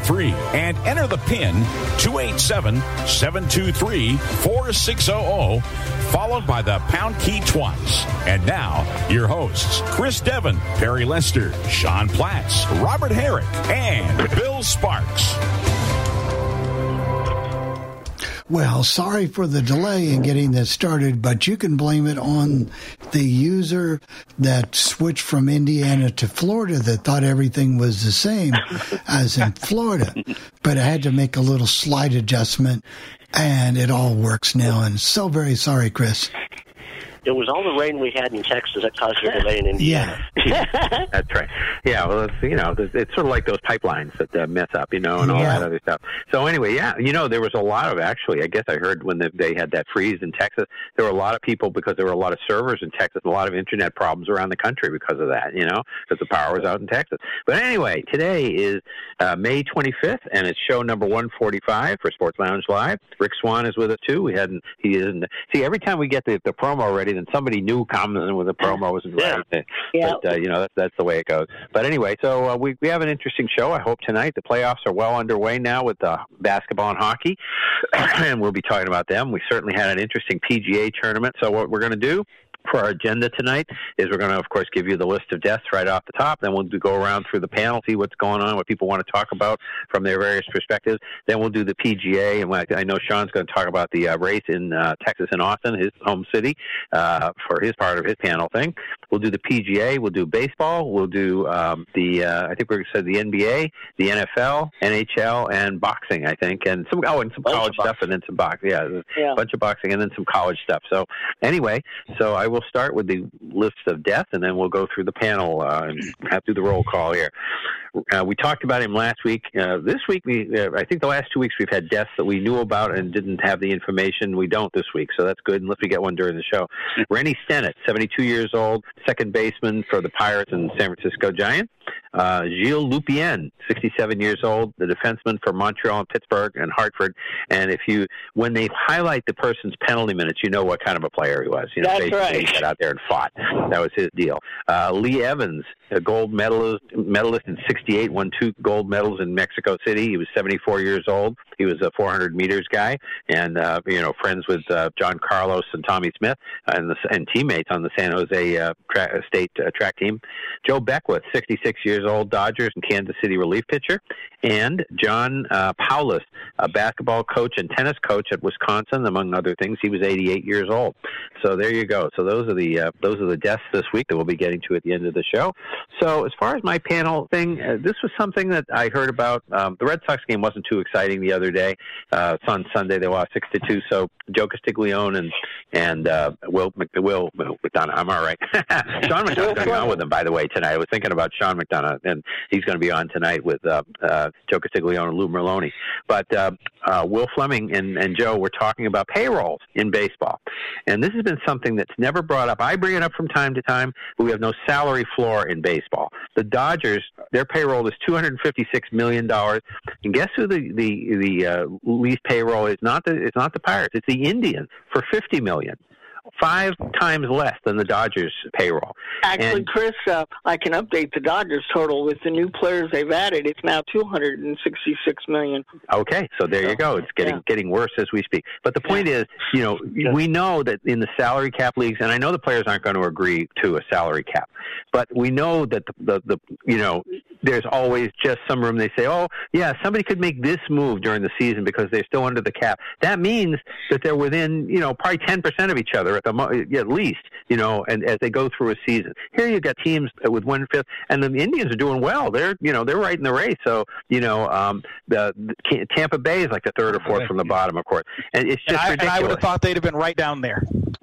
9923 and enter the PIN 287 723 4600, followed by the pound key twice. And now, your hosts Chris Devon, Perry Lester, Sean Platts, Robert Herrick, and Bill Sparks. Well, sorry for the delay in getting this started, but you can blame it on the user that switched from Indiana to Florida that thought everything was the same as in Florida. But I had to make a little slight adjustment and it all works now. And so very sorry, Chris. It was all the rain we had in Texas that caused the delay in Indiana. Yeah. That's right. Yeah, well, it's, you know, it's, it's sort of like those pipelines that uh, mess up, you know, and all Yeah. that other stuff. So anyway, yeah, you know, there was a lot of actually. I guess I heard when the, they had that freeze in Texas, there were a lot of people because there were a lot of servers in Texas, a lot of internet problems around the country because of that, you know, because the power was out in Texas. But anyway, today is uh, May 25th, and it's show number 145 for Sports Lounge Live. Rick Swan is with us too. We hadn't. He isn't. See, every time we get the, the promo ready, then somebody new comes in with the promo isn't Yeah. right. Yeah. But uh, you know that's that's the way it goes. But anyway, so uh, we we have an interesting show. I hope tonight the playoffs are well underway now with uh, basketball and hockey, and we'll be talking about them. We certainly had an interesting PGA tournament. So what we're going to do. For our agenda tonight is we're going to, of course, give you the list of deaths right off the top. Then we'll go around through the panel, see what's going on, what people want to talk about from their various perspectives. Then we'll do the PGA, and I know Sean's going to talk about the uh, race in uh, Texas and Austin, his home city, uh, for his part of his panel thing. We'll do the PGA. We'll do baseball. We'll do um, the uh, I think we're going to say the NBA, the NFL, NHL, and boxing. I think, and some oh, and some Bunch college stuff, and then some boxing. Yeah, Yeah. a bunch of boxing, and then some college stuff. So anyway, so I will start with the list of death, and then we'll go through the panel uh, and have to do the roll call here. Uh, we talked about him last week. Uh, this week, we uh, I think the last two weeks we've had deaths that we knew about and didn't have the information. We don't this week, so that's good. Unless we get one during the show. Rennie Stennett, 72 years old, second baseman for the Pirates and San Francisco Giants. Uh, Gilles Lupien, 67 years old, the defenseman for Montreal and Pittsburgh and Hartford. And if you, when they highlight the person's penalty minutes, you know what kind of a player he was. You know, That's basically right. he got out there and fought. That was his deal. Uh, Lee Evans, a gold medalist, medalist in '68, won two gold medals in Mexico City. He was 74 years old. He was a 400 meters guy, and uh, you know, friends with uh, John Carlos and Tommie Smith, and the, and teammates on the San Jose uh, tra- State uh, track team. Joe Beckwith, 66 years old, Dodgers and Kansas City relief pitcher, and John uh, Powless, a basketball coach and tennis coach at Wisconsin, among other things. He was 88 years old. So there you go. So those are the uh, those are the deaths this week that we'll be getting to at the end of the show. So as far as my panel thing, uh, this was something that I heard about. Um, the Red Sox game wasn't too exciting the other day. Uh, on Sunday. They lost six to two. So Joe Castiglione and and uh, Will Will Will McDonough. I'm all right. Sean McDonough's going on with them, by the way, tonight. I was thinking about Sean McDonough, and he's going to be on tonight with uh, uh, Joe Castiglione and Lou Merloni. But uh, uh, Will Fleming and, and Joe were talking about payrolls in baseball. And this has been something that's never brought up. I bring it up from time to time, but we have no salary floor in baseball. The Dodgers, their payroll is $256 million. And guess who the, the, the uh, least payroll is? Not the, it's not the Pirates, it's the Indians for 50 million. Five times less than the Dodgers' payroll. Actually, And- Chris, uh, I can update the Dodgers total with the new players they've added. It's now two hundred and sixty-six million. Okay, so there you go. It's getting Yeah. getting worse as we speak. But the point is, you know, we know that in the salary cap leagues, and I know the players aren't going to agree to a salary cap, but we know that the the, the you know there's always just some room. They say, oh, yeah, somebody could make this move during the season because they're still under the cap. That means that they're within, you know, probably 10% of each other at the mo- at least, you know, and as they go through a season. Here you've got teams with one fifth, and the Indians are doing well. They're, you know, they're right in the race. So, you know, um, the, the Tampa Bay is like the third or fourth from the bottom, of course, and it's just and I, ridiculous. And I would have thought they'd have been right down there.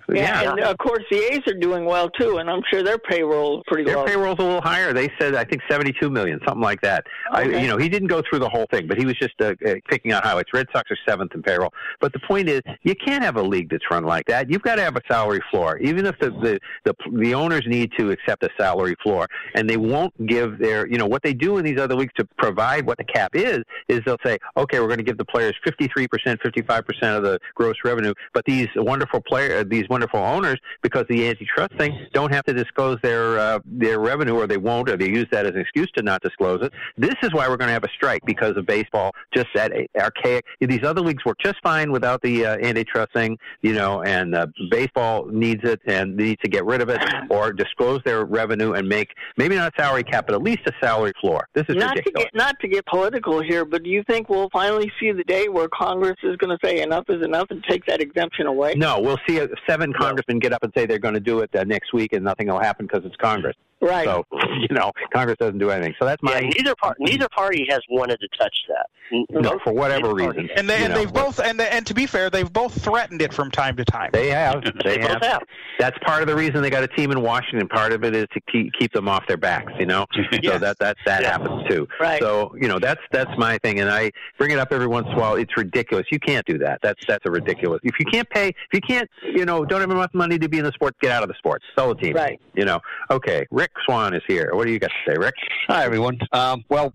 Yeah, yeah, and of course the A's are doing well too, and I'm sure their payroll is pretty their low. Their payroll's a little higher. They said I think 72 million, something like that. Okay. I, you know, he didn't go through the whole thing, but he was just uh, uh, picking out highlights. Red Sox are seventh in payroll, but the point is, you can't have a league that's run like that. You've got to have a salary floor, even if the the the, the owners need to accept a salary floor, and they won't give their you know what they do in these other leagues to provide what the cap is is they'll say, okay, we're going to give the players 53 percent, 55 percent of the gross revenue, but these wonderful player, these wonderful owners, because the antitrust thing, don't have to disclose their uh, their revenue, or they won't, or they use that as an excuse to not disclose it. This is why we're going to have a strike because of baseball. Just that archaic. These other leagues work just fine without the uh, antitrust thing, you know, and uh, baseball needs it and needs to get rid of it or disclose their revenue and make maybe not a salary cap, but at least a salary floor. This is not ridiculous. To get, not to get political here, but do you think we'll finally see the day where Congress is going to say enough is enough and take that exemption away? No, we'll see seven congressmen get up and say they're going to do it uh, next week, and nothing will happen because it's Congress. Right. So you know, Congress doesn't do anything. So that's my. Yeah, neither par- mm-hmm. neither party has wanted to touch that. No, for whatever reason. And, they, and they've both and and to be fair, they've both threatened it from time to time. They have. They, they have. have. That's part of the reason they got a team in Washington. Part of it is to keep keep them off their backs. You know. yes. So that that that yeah. happens too. Right. So you know that's that's my thing, and I bring it up every once in a while. It's ridiculous. You can't do that. That's that's a ridiculous. If you can't pay, if you can't, you know, don't have enough money to be in the sport, get out of the sport. Sell the team. Right. You know. Okay. Rick Swan is here. What do you got to say, Rick? Hi, everyone. Um, well,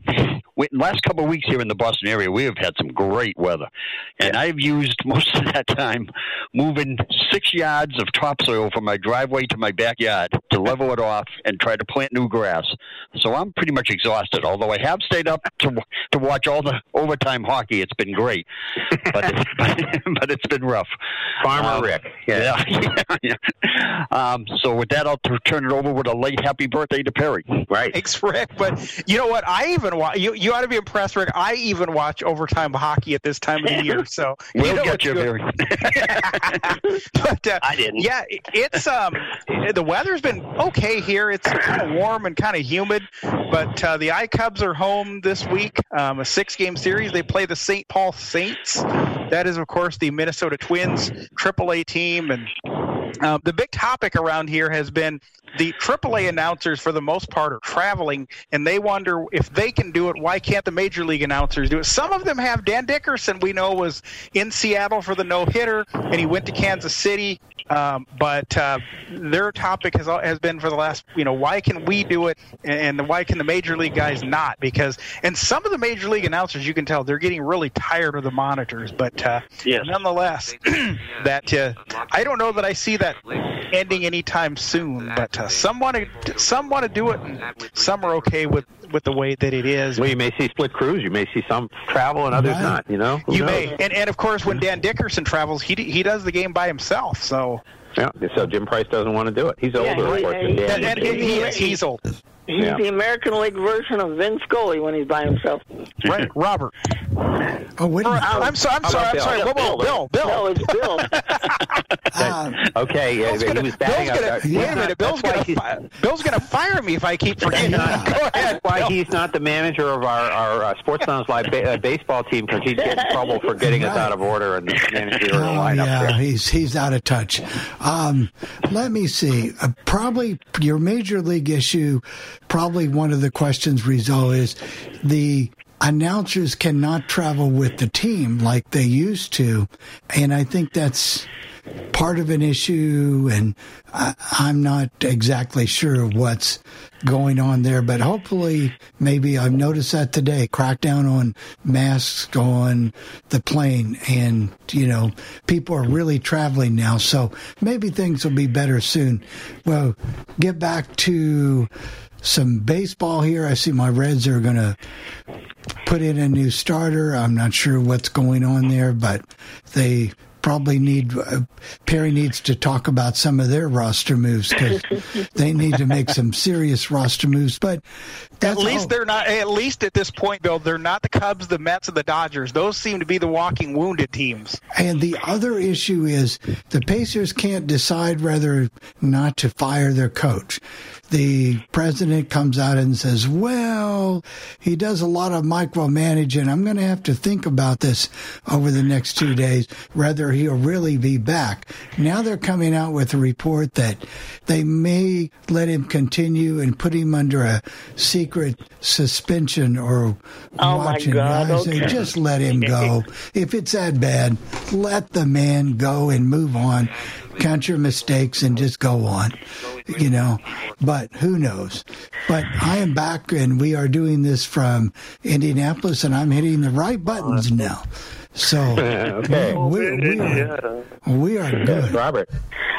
we, last couple of weeks here in the Boston area, we have had some great weather, and I've used most of that time moving six yards of topsoil from my driveway to my backyard to level it off and try to plant new grass. So I'm pretty much exhausted. Although I have stayed up to to watch all the overtime hockey, it's been great, but it's, but it's been rough. Farmer Um, Rick. Yeah. Yeah. yeah. Um, so with that, I'll t- turn it over with a late happy birthday to Perry. Right. Thanks, Rick. But you know what? I even watch. You you ought to be impressed, Rick. I even watch overtime hockey at this time of the year. So We'll you know get you, Perry. but uh, I didn't. Yeah, it's um the weather's been okay here. It's kind of warm and kind of humid, but uh, the I Cubs are home this week. Um, a six-game series. They play the St. Paul Saints. That is, of course, the Minnesota Twins AAA team, and uh, the big topic around here has been the AAA announcers, for the most part, are traveling, and they wonder if they can do it. Why can't the major league announcers do it? Some of them have. Dan Dickerson, we know, was in Seattle for the no hitter, and he went to Kansas City. Um, but uh, their topic has has been for the last, you know, why can we do it, and why can the major league guys not? Because and some of the major league announcers, you can tell they're getting really tired of the monitors. But uh, Yes. nonetheless, that uh, I don't know that I see that ending anytime soon. But uh, some want to some want to do it, and some are okay with with the way that it is. Well, you may see split crews. You may see some travel and others Right. not. You know. Who You knows? may, and and of course, when Dan Dickerson travels, he he does the game by himself. So Yeah. So Jim Price doesn't want to do it. He's older, Yeah, of course. he- than Dan. and, and he is he's old, He's Yeah. the American League version of Vince Scully when he's by himself. right? Robert. Oh, wait a minute. I'm sorry. I'm sorry. I'm about sorry. Bill? Whoa, whoa, Bill. Bill. No, it's Bill. Uh, Okay, yeah, Bill's he gonna, was Bill's batting gonna, out. wait a minute. Bill's That's why gonna, fi- Bill's gonna fire me if I keep forgetting. That's Go ahead. That's why Bill. he's not the manager of our, our uh, Sports Sounds Live ba- uh, baseball team because he'd get in trouble for getting us out of order in the managerial Oh, lineup. yeah, there. he's he's out of touch. Um, let me see. Uh, probably your major league issue. Probably one of the questions, Rizzo, is the announcers cannot travel with the team like they used to, and I think that's part of an issue. And I, I'm not exactly sure what's going on there, but hopefully, maybe I've noticed that today. Crackdown on masks on the plane, and you know, people are really traveling now, so maybe things will be better soon. Well, get back to some baseball here. I see my Reds are going to put in a new starter. I'm not sure what's going on there, but they probably need uh, Perry needs to talk about some of their roster moves because they need to make some serious roster moves. But at least all. they're not. At least at this point, Bill, they're not the Cubs, the Mets, and the Dodgers. Those seem to be the walking wounded teams. And the other issue is the Pacers can't decide whether not to fire their coach the president comes out and says, well, he does a lot of micromanaging. I'm going to have to think about this over the next two days, whether he'll really be back. Now they're coming out with a report that they may let him continue and put him under a secret suspension or oh watching. God, I okay. just let him go. if it's that bad, let the man go and move on count your mistakes and just go on, you know. But who knows? But I am back and we are doing this from Indianapolis and I'm hitting the right buttons now. So okay. we, we, are, we are good. Robert.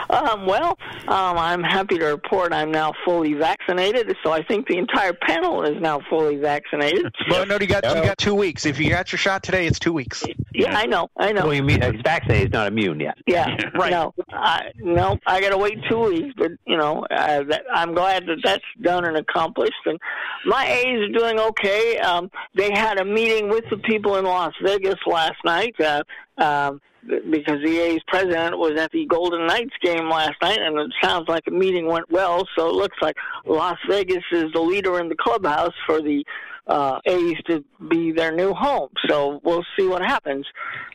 Um, well, um, I'm happy to report I'm now fully vaccinated, so I think the entire panel is now fully vaccinated. Well, no, you got you got two weeks. If you got your shot today, it's two weeks. Yeah, I know, I know. Well, you mean he's vaccinated, he's not immune yet. Yeah, right. No, I, no, I got to wait two weeks, but you know, uh, that, I'm glad that that's done and accomplished. And my A's are doing okay. Um, they had a meeting with the people in Las Vegas last night. Uh, um, because the A's president was at the Golden Knights game last night, and it sounds like the meeting went well. So it looks like Las Vegas is the leader in the clubhouse for the uh, A's to be their new home. So we'll see what happens.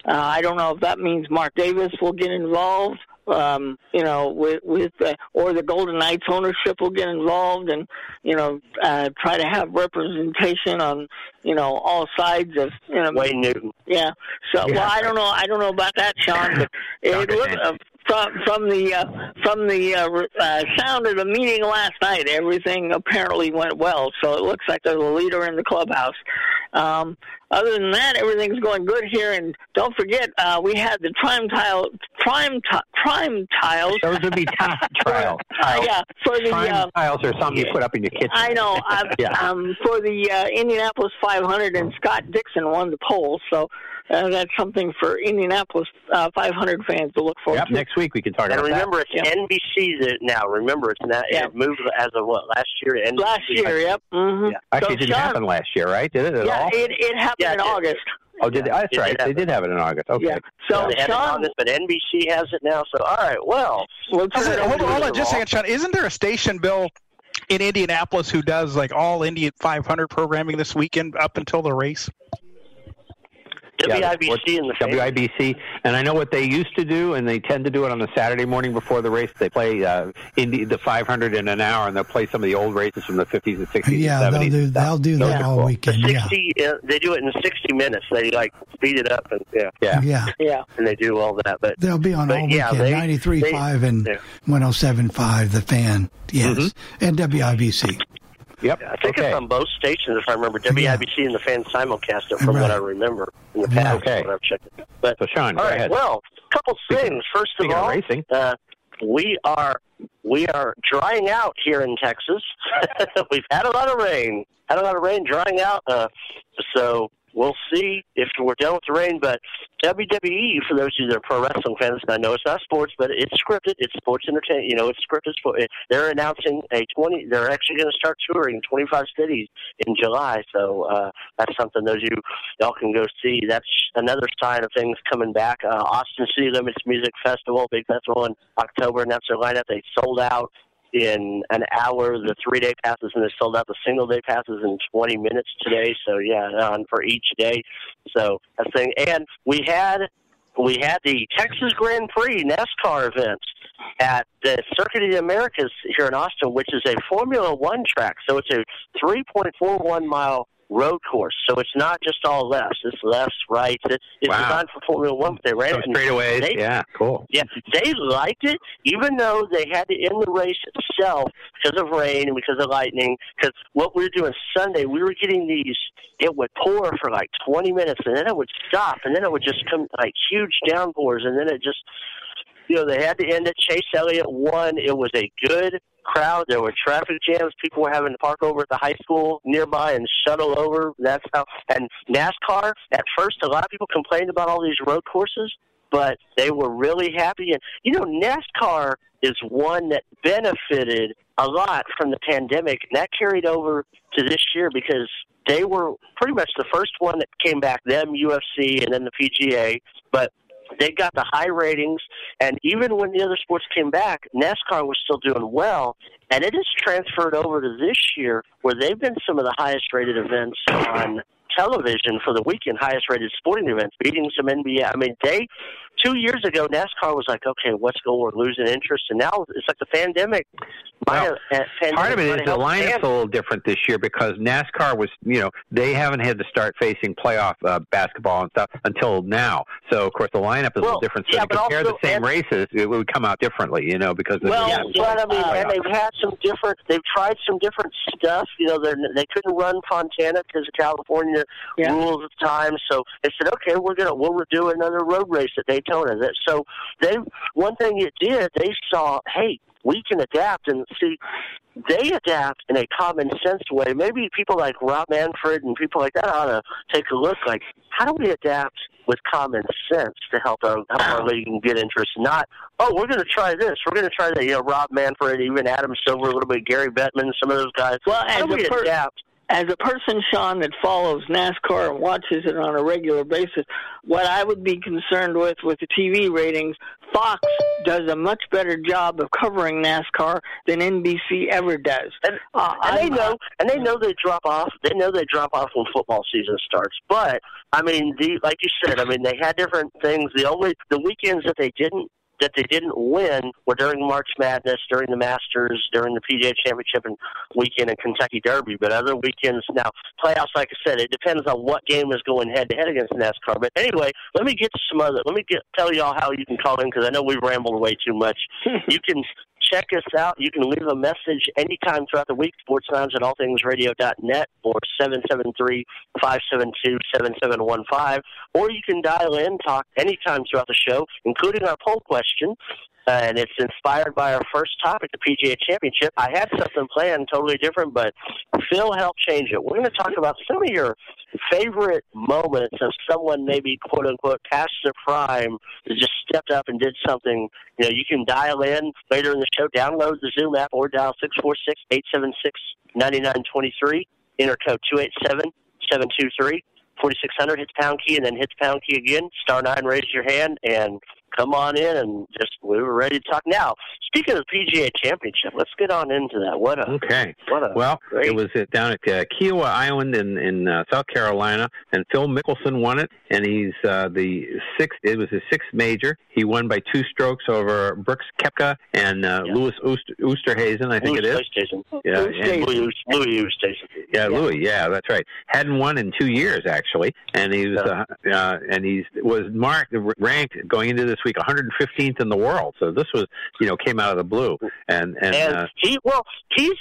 Uh, I don't know if that means Mark Davis will get involved um, you know, with with uh, or the Golden Knights ownership will get involved and you know uh, try to have representation on you know all sides of you know Wayne Newton. Yeah. So Yeah. well, I don't know. I don't know about that, Sean, but it looked uh, from from the uh, from the uh, uh, sound of the meeting last night. Everything apparently went well. So it looks like they're the leader in the clubhouse. Um, other than that, everything's going good here. And don't forget, uh, we had the prime tile, prime ti- prime tiles. Those would be time trials. Uh, yeah, for the Time uh, tiles are something you put up in your kitchen. I know. Yeah. um, for the uh, Indianapolis 500, and Scott Dixon won the pole, so uh, that's something for Indianapolis uh, 500 fans to look forward Yep, to. next week we can talk And about remember, it's Yeah. NBC that now. Remember, it's not. Yeah. It moved as of what last year. to NBC. Last year, yep. Mm-hmm. that. Actually, so, it didn't Sean, happen last year, right? Did it at Yeah, all? it, it happened Yeah, in it did. August. oh, did they? Oh, that's It right. did They did have it in August. Okay. Yeah. So, They had it Sean, on this, but NBC has it now. So all right, well, we'll turn it Hold on, hold on, just a second, Sean. Isn't there a station, Bill, in Indianapolis who does like all Indy 500 programming this weekend up until the race? Yeah, WIBC sports- and the fan. WIBC, and I know what they used to do, and they tend to do it on the Saturday morning before the race. They play uh, Indy the 500 in an hour, and they'll play some of the old races from the 50s and 60s Yeah, and 70s. they'll do they'll do that all cool. weekend. The Yeah, 60, uh, they do it in 60 minutes. They like speed it up and yeah, Yeah. yeah. Yeah. and they do all that. But They'll be on But, all yeah, weekend. they- 93.5 and yeah. 107.5, The Fan. Yes. Mm-hmm. And WIBC. Yep. I think okay. it's on both stations, if I remember. WIBC and the fans simulcast it from Right. what I remember in the past. Okay. When I've checked it. But So, Sean, all go right, ahead. well, a couple things. First of all, racing. uh, we are we are drying out here in Texas. We've had a lot of rain, had a lot of rain drying out. Uh, so we'll see if we're done with the rain. But WWE, for those of you that are pro wrestling fans, I know it's not sports, but it's scripted. It's sports entertainment. You know, it's scripted. Sport. They're announcing a twenty. They're actually going to start touring twenty five cities in July. So uh, that's something those of you y'all can go see. That's another sign of things coming back. Uh, Austin City Limits Music Festival, big festival in October, and that's their lineup. They sold out in an hour the three day passes, and they sold out the single day passes in 20 minutes today. So yeah, on for each day. So that's thing. And we had we had the Texas Grand Prix NASCAR events at the Circuit of the Americas here in Austin, which is a Formula One track. So it's a 3.41 mile road course. So it's not just all lefts. It's lefts, rights. It, it's Wow. designed for Formula One. But they ran So it straightaways. they- yeah, cool. yeah, they liked it, even though they had to end the race itself because of rain and because of lightning. Because what we were doing Sunday, we were getting these. It would pour for like 20 minutes, and then it would stop, and then it would just come like huge downpours, and then it just, you know, they had to end it. Chase Elliott won. It was a good crowd. There were traffic jams. People were having to park over at the high school nearby and shuttle over. That's how. And NASCAR. At first, a lot of people complained about all these road courses. but they were really happy. And you know, NASCAR is one that benefited a lot from the pandemic, and that carried over to this year because they were pretty much the first one that came back. Them, UFC, and then the PGA, but they got the high ratings, and even when the other sports came back, NASCAR was still doing well, and it has transferred over to this year where they've been some of the highest rated events on television for the weekend, highest rated sporting events, beating some NBA. I mean, they two years ago NASCAR was like, okay, what's going? We're losing interest, and now it's like the pandemic. Well, part of it is the lineup's a little different this year because NASCAR was, you know, they haven't had to start facing playoff uh, basketball and stuff until now. So of course the lineup is well, a little different. So yeah, to compare also, the same races, it would come out differently, you know, because well, yeah, but I mean, uh, and they've had some different. They've tried some different stuff. You know, they they couldn't run Fontana because of California Yeah. rules at the time. So they said, okay, we're gonna we'll do another road race at Daytona. That so they one thing it did, they saw, hey, we can adapt and see. They adapt in a common sense way. Maybe people like Rob Manfred and people like that ought to take a look. Like, how do we adapt with common sense to help our help our league and get interest? Not, oh, we're going to try this. We're going to try that. You know, Rob Manfred, even Adam Silver, a little bit, Gary Bettman, some of those guys. Well, how do we per- adapt? As a person, Sean, that follows NASCAR and watches it on a regular basis, what I would be concerned with with the TV ratings, Fox does a much better job of covering NASCAR than NBC ever does. And, Uh, and they know, and they know they drop off. They know they drop off when football season starts. But I mean, the like you said, I mean, they had different things. The only the weekends that they didn't that they didn't win were during March Madness, during the Masters, during the PGA Championship and weekend and Kentucky Derby. But other weekends now, playoffs, like I said, it depends on what game is going head to head against NASCAR. But anyway, let me get to some other. Let me get tell y'all how you can call in because I know we've rambled way too much. you can check us out. You can leave a message anytime throughout the week. Sports at allthingsradio.net or 773-572-7715. Or you can dial in, talk anytime throughout the show, including our poll question. And it's inspired by our first topic, the PGA Championship. I had something planned totally different, but Phil helped change it. We're going to talk about some of your favorite moments of someone maybe quote unquote past their prime that just stepped up and did something. You know, you can dial in later in the show, download the Zoom app, or dial six four six eight seven six ninety nine twenty three. Enter code two eight seven seven two three. 4600 hits pound key and then hits pound key again. Star 9 raise your hand and come on in and just we were ready to talk. Now, speaking of the PGA Championship, let's get on into that. What a Okay. what a Well, great it was uh, down at uh, Kiawah Island in in uh, South Carolina, and Phil Mickelson won it, and he's uh, the sixth. It was his sixth major. He won by two strokes over Brooks Koepka and uh, Yeah. Louis Oost- Oosterhazen, I think Louis it is. PlayStation. Yeah, Louis and- Louis, Louis Oosthuizen. yeah, Louis. Yeah, that's right. Hadn't won in two years actually, and he was uh, uh, and he's was marked ranked going into this week 115th in the world. So this was you know came out of the blue, and and, And uh, he well, he's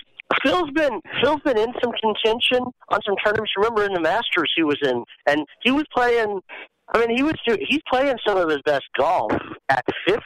Phil's been Phil's been in some contention on some tournaments. Remember in the Masters he was in, and he was playing. I mean, he was do- he's playing some of his best golf at 50.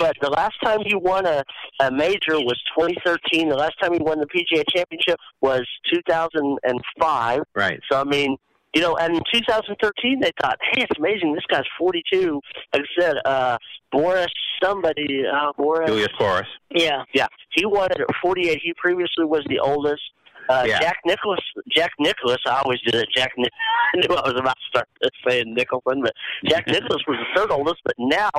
But the last time he won a, a major was 2013. The last time he won the PGA Championship was 2005. right. So I mean, you know, and in 2013 they thought, hey, it's amazing. This guy's 42. Like I said, uh, Boros somebody, uh, Boros. Julius Boros. Yeah. Yeah, he won it at 48. He previously was the oldest. Uh, Yeah. Jack Nicklaus. Jack Nicklaus. I always do that. Jack. Nic- I knew I was about to start saying Nicholson, but Jack Nicklaus was the third oldest. But now,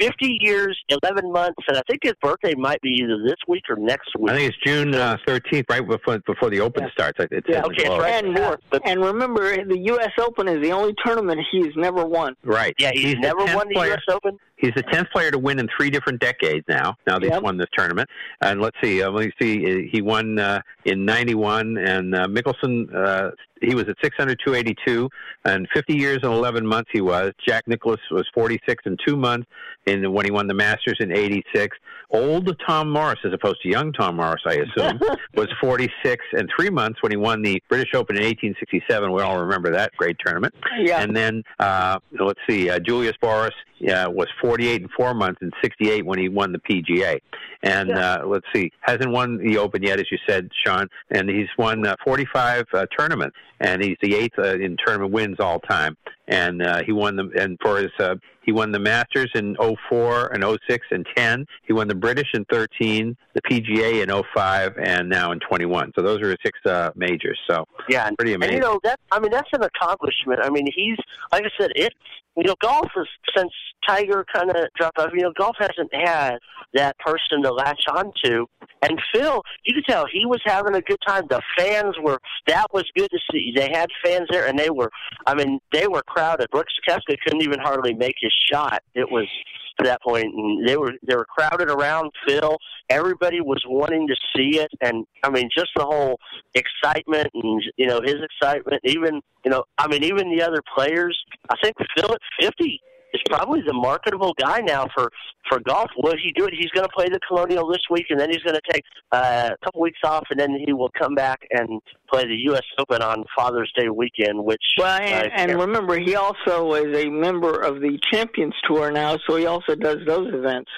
50 years, 11 months, and I think his birthday might be either this week or next week. I think it's June uh, 13th, right before before the Open Yeah. starts. It it Yeah. Okay, it's right And, before. But And remember, the U.S. Open is the only tournament he's never won. Right. yeah, he's, the never 10th won the player. U.S. Open. He's the tenth player to win in three different decades now. Now Yep. he's won this tournament, and let's see, uh, let me see. He won uh, in '91, and uh, Mickelson. Uh, he was at 600, 282, and 50 years and 11 months he was. Jack Nicklaus was 46 and two months in when he won the Masters in '86. Old Tom Morris, as opposed to young Tom Morris, I assume, was 46 and three months when he won the British Open in 1867. We all remember that great tournament. Yeah. And then uh, let's see, uh, Julius Boros uh, was 48 and four months in 68 when he won the PGA. And uh, let's see, hasn't won the Open yet, as you said, Sean. And he's won uh, 45 uh, tournaments, and he's the eighth uh, in tournament wins all time. and uh, he won the and for his uh, he won the Masters in 04 and 06 and 10. He won the British in 13, the PGA in 05, and now in 21. So those are his six uh, majors. So yeah, pretty amazing. And, you know that I mean that's an accomplishment. I mean he's like I said it. You know, golf is since Tiger kind of dropped off. You know, golf hasn't had that person to latch onto. And Phil, you could tell he was having a good time. The fans were. That was good to see. They had fans there, and they were. I mean, they were crowded. Brooks Koepka couldn't even hardly make his shot. It was to that point, and they were they were crowded around Phil. Everybody was wanting to see it, and I mean, just the whole excitement and you know his excitement. Even you know, I mean, even the other players. I think Phil at fifty is probably the marketable guy now for for golf. Will he do it? He's going to play the Colonial this week, and then he's going to take uh, a couple weeks off, and then he will come back and play the U.S. Open on Father's Day weekend. Which well, and, uh, and remember, he also is a member of the Champions Tour now, so he also does those events.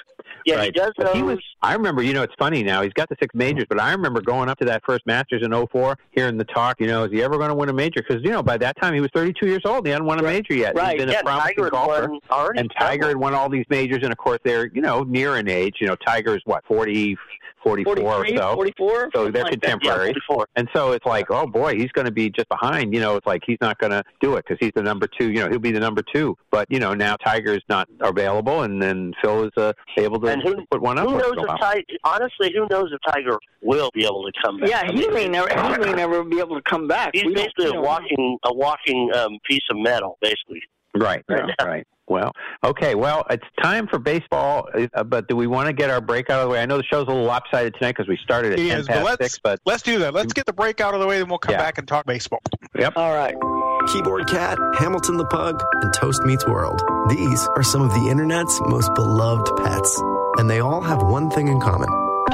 Yeah, right. he does those. He was, I remember, you know, it's funny now. He's got the six majors, but I remember going up to that first Masters in 04, hearing the talk, you know, is he ever going to win a major? Because, you know, by that time he was 32 years old. He hadn't won a major yet. Right. He's been yeah, a promising Tiger golfer. Won already and Tiger had won all these majors, and of course they're, you know, near in age. You know, Tiger's what, 40, 44 or so. 44? So they're like contemporaries. Yeah, and so it's like, oh boy, he's going to be just behind. You know, it's like he's not going to do it because he's the number two. You know, he'll be the number two. But you know, now Tiger's not available, and then Phil is uh, able to And who- put one up. Who knows if. Tiger? Honestly, who knows if Tiger will be able to come back? Yeah, I he mean, may never. He may never be able to come back. He's We basically a don't walking a walking um, piece of metal, basically. Right, right, right. Well, okay. Well, it's time for baseball, uh, but do we want to get our break out of the way? I know the show's a little lopsided tonight because we started at It ten is, but past let's six. But let's do that. Let's get the break out of the way, then we'll come Yeah. back and talk baseball. yep. All right. Keyboard Cat, Hamilton the Pug, and Toast Meets World. These are some of the internet's most beloved pets, and they all have one thing in common.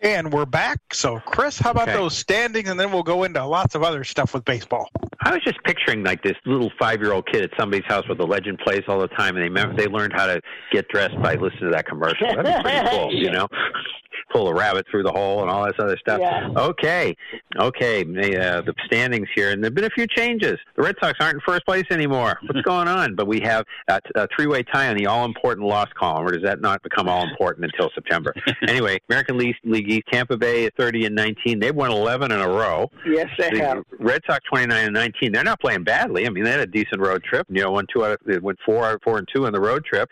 And we're back. So, Chris, how about Okay. those standings? And then we'll go into lots of other stuff with baseball. I was just picturing like this little five-year-old kid at somebody's house where the legend plays all the time, and they remember, they learned how to get dressed by listening to that commercial. That'd be pretty cool, you know. Pull a rabbit through the hole and all this other stuff. Yeah. Okay, okay. The, uh, the standings here, and there've been a few changes. The Red Sox aren't in first place anymore. What's going on? But we have a, a three-way tie on the all-important loss column, or does that not become all-important until September? anyway, American League, League East, Tampa Bay at 30 and 19. They've won 11 in a row. Yes, they The have. Red Sox 29 and 19. They're not playing badly. I mean, they had a decent road trip. You know, won two out of went four four and two on the road trip.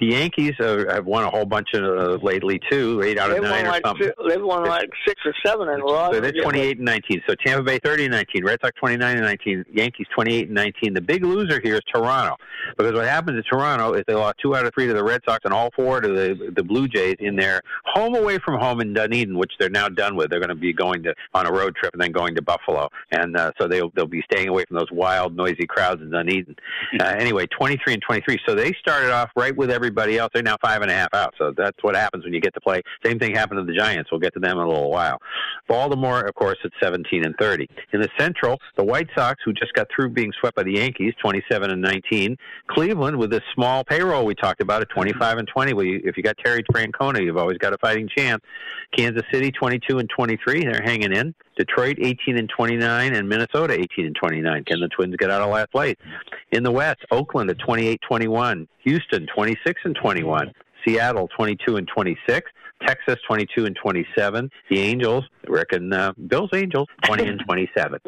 The Yankees uh, have won a whole bunch of uh, lately too. Eight out of They won won like something. si- they've won like six or seven in a row. So they're 28 and 19. So Tampa Bay 30 and 19, Red Sox 29 and 19, Yankees 28 and 19. The big loser here is Toronto, because what happens in Toronto is they lost two out of three to the Red Sox and all four to the the Blue Jays in their home away from home in Dunedin, which they're now done with. They're going to be going to on a road trip and then going to Buffalo, and uh, so they'll they'll be staying away from those wild, noisy crowds in Dunedin. Uh, anyway, 23 and 23. So they started off right with everybody else. They're now five and a half out. So that's what happens when you get to play. Same thing happened to the Giants. We'll get to them in a little while. Baltimore, of course, at 17 and 30. In the Central, the White Sox, who just got through being swept by the Yankees, 27 and 19. Cleveland, with this small payroll we talked about, at 25 and 20. Well, you, if you got Terry Francona, you've always got a fighting chance. Kansas City, 22 and 23. They're hanging in. Detroit, 18 and 29, and Minnesota, 18 and 29. Can the Twins get out of last place? In the West, Oakland at 28 21. Houston, 26 and 21. Seattle 22 and 26, Texas 22 and 27, the Angels, I reckon uh, Bill's Angels 20 and 27.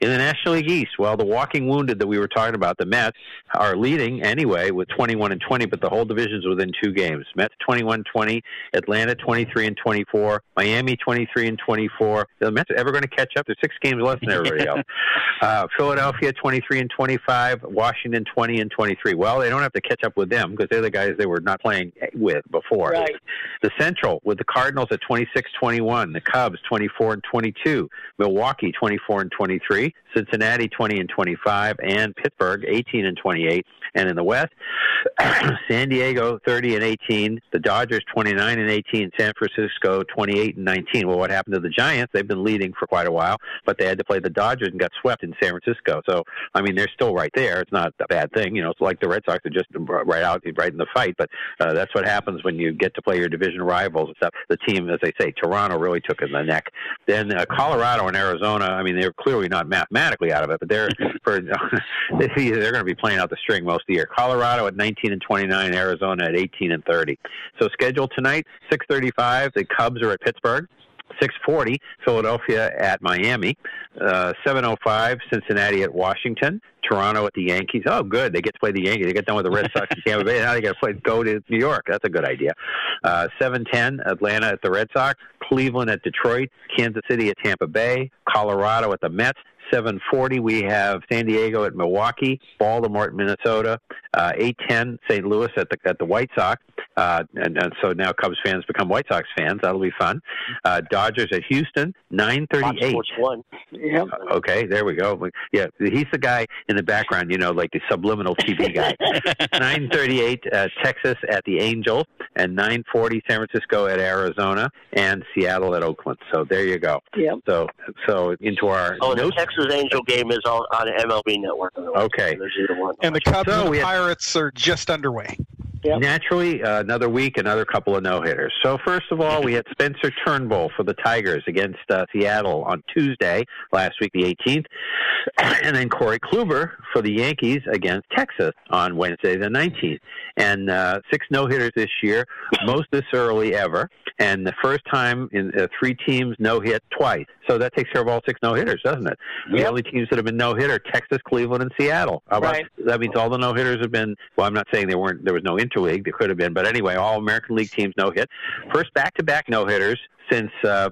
In the National League East, well, the walking wounded that we were talking about, the Mets are leading anyway with 21 and 20, but the whole division's within two games. Mets 21-20, Atlanta 23 and 24, Miami 23 and 24. The Mets are ever going to catch up? They're six games less than everybody else. Uh, Philadelphia 23 and 25, Washington 20 and 23. Well, they don't have to catch up with them because they're the guys they were not playing with before. Right. The Central with the Cardinals at 26-21, the Cubs 24 and 22, Milwaukee 24 and 23, Cincinnati 20 and 25, and Pittsburgh 18 and 28. And in the West, San Diego 30 and 18, the Dodgers 29 and 18, San Francisco 28 and 19. Well, what happened to the Giants? They've been leading for quite a while, but they had to play the Dodgers and got swept in San Francisco. So, I mean, they're still right there. It's not a bad thing. You know, it's like the Red Sox are just right out, right in the fight. But uh, that's what happens when you get to play your division rivals and stuff. The team, as they say, Toronto really took in the neck. Then uh, Colorado and Arizona. I mean, they're clearly not mathematically out of it, but they're for they're going to be playing out the string most of the year. Colorado at 19 and 29, Arizona at 18 and 30. So scheduled tonight, 6:35. The Cubs are at Pittsburgh. 6:40 Philadelphia at Miami, uh, 7:05 Cincinnati at Washington, Toronto at the Yankees. Oh, good, they get to play the Yankees. They get done with the Red Sox and Tampa Bay. Now they got to play go to New York. That's a good idea. Uh, 7:10 Atlanta at the Red Sox, Cleveland at Detroit, Kansas City at Tampa Bay, Colorado at the Mets. 7:40 we have San Diego at Milwaukee, Baltimore at Minnesota, uh, 8:10 St. Louis at the at the White Sox, uh, and, and so now Cubs fans become White Sox fans. That'll be fun. Uh, Dodgers at Houston, 9:38. one. Yep. Okay, there we go. Yeah, he's the guy in the background, you know, like the subliminal TV guy. 9:38 uh, Texas at the Angels, and 9:40 San Francisco at Arizona, and Seattle at Oakland. So there you go. Yep. So so into our Oh, the notes. Texas Angel game is on, on MLB Network. Okay. There's either one. And the Cubs So and we the had- Pirates are just underway. Naturally, uh, another week, another couple of no hitters. So first of all, we had Spencer Turnbull for the Tigers against uh, Seattle on Tuesday last week, the 18th, and then Corey Kluber for the Yankees against Texas on Wednesday, the 19th. And uh, six no hitters this year, most this early ever, and the first time in uh, three teams no hit twice. So that takes care of all six no hitters, doesn't it? The only teams that have been no hitter: Texas, Cleveland, and Seattle. About- Right. That means all the no hitters have been. Well, I'm not saying there weren't. There was no interleague. There could have been, but anyway, all American League teams no hit. First back to back no hitters since uh,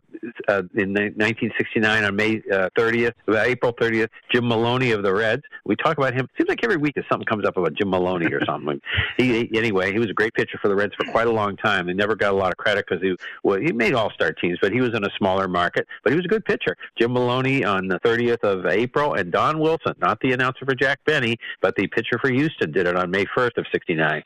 uh, in 1969 on May uh, 30th, uh, April 30th. Jim Maloney of the Reds. We talk about him. Seems like every week that something comes up about Jim Maloney or something. he, anyway, he was a great pitcher for the Reds for quite a long time. They never got a lot of credit because he well, he made All Star teams, but he was in a smaller market. But he was a good pitcher. Jim Maloney on the 30th of April, and Don Wilson, not the announcer for Jack Benny, but the pitcher for Houston, did it on May 1st of '69.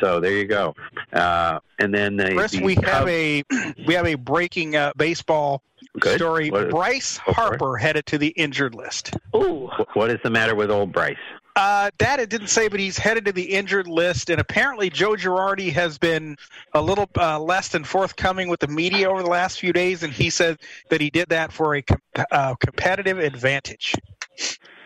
So there you go. Uh, and then the, Chris, the we have Cubs- a we have a breaking uh, baseball Good. story. What- Bryce Go for. Harper headed to the injured list. Ooh. What is the matter with old Bryce? Uh, that it didn't say, but he's headed to the injured list, and apparently Joe Girardi has been a little uh, less than forthcoming with the media over the last few days, and he said that he did that for a com- uh, competitive advantage.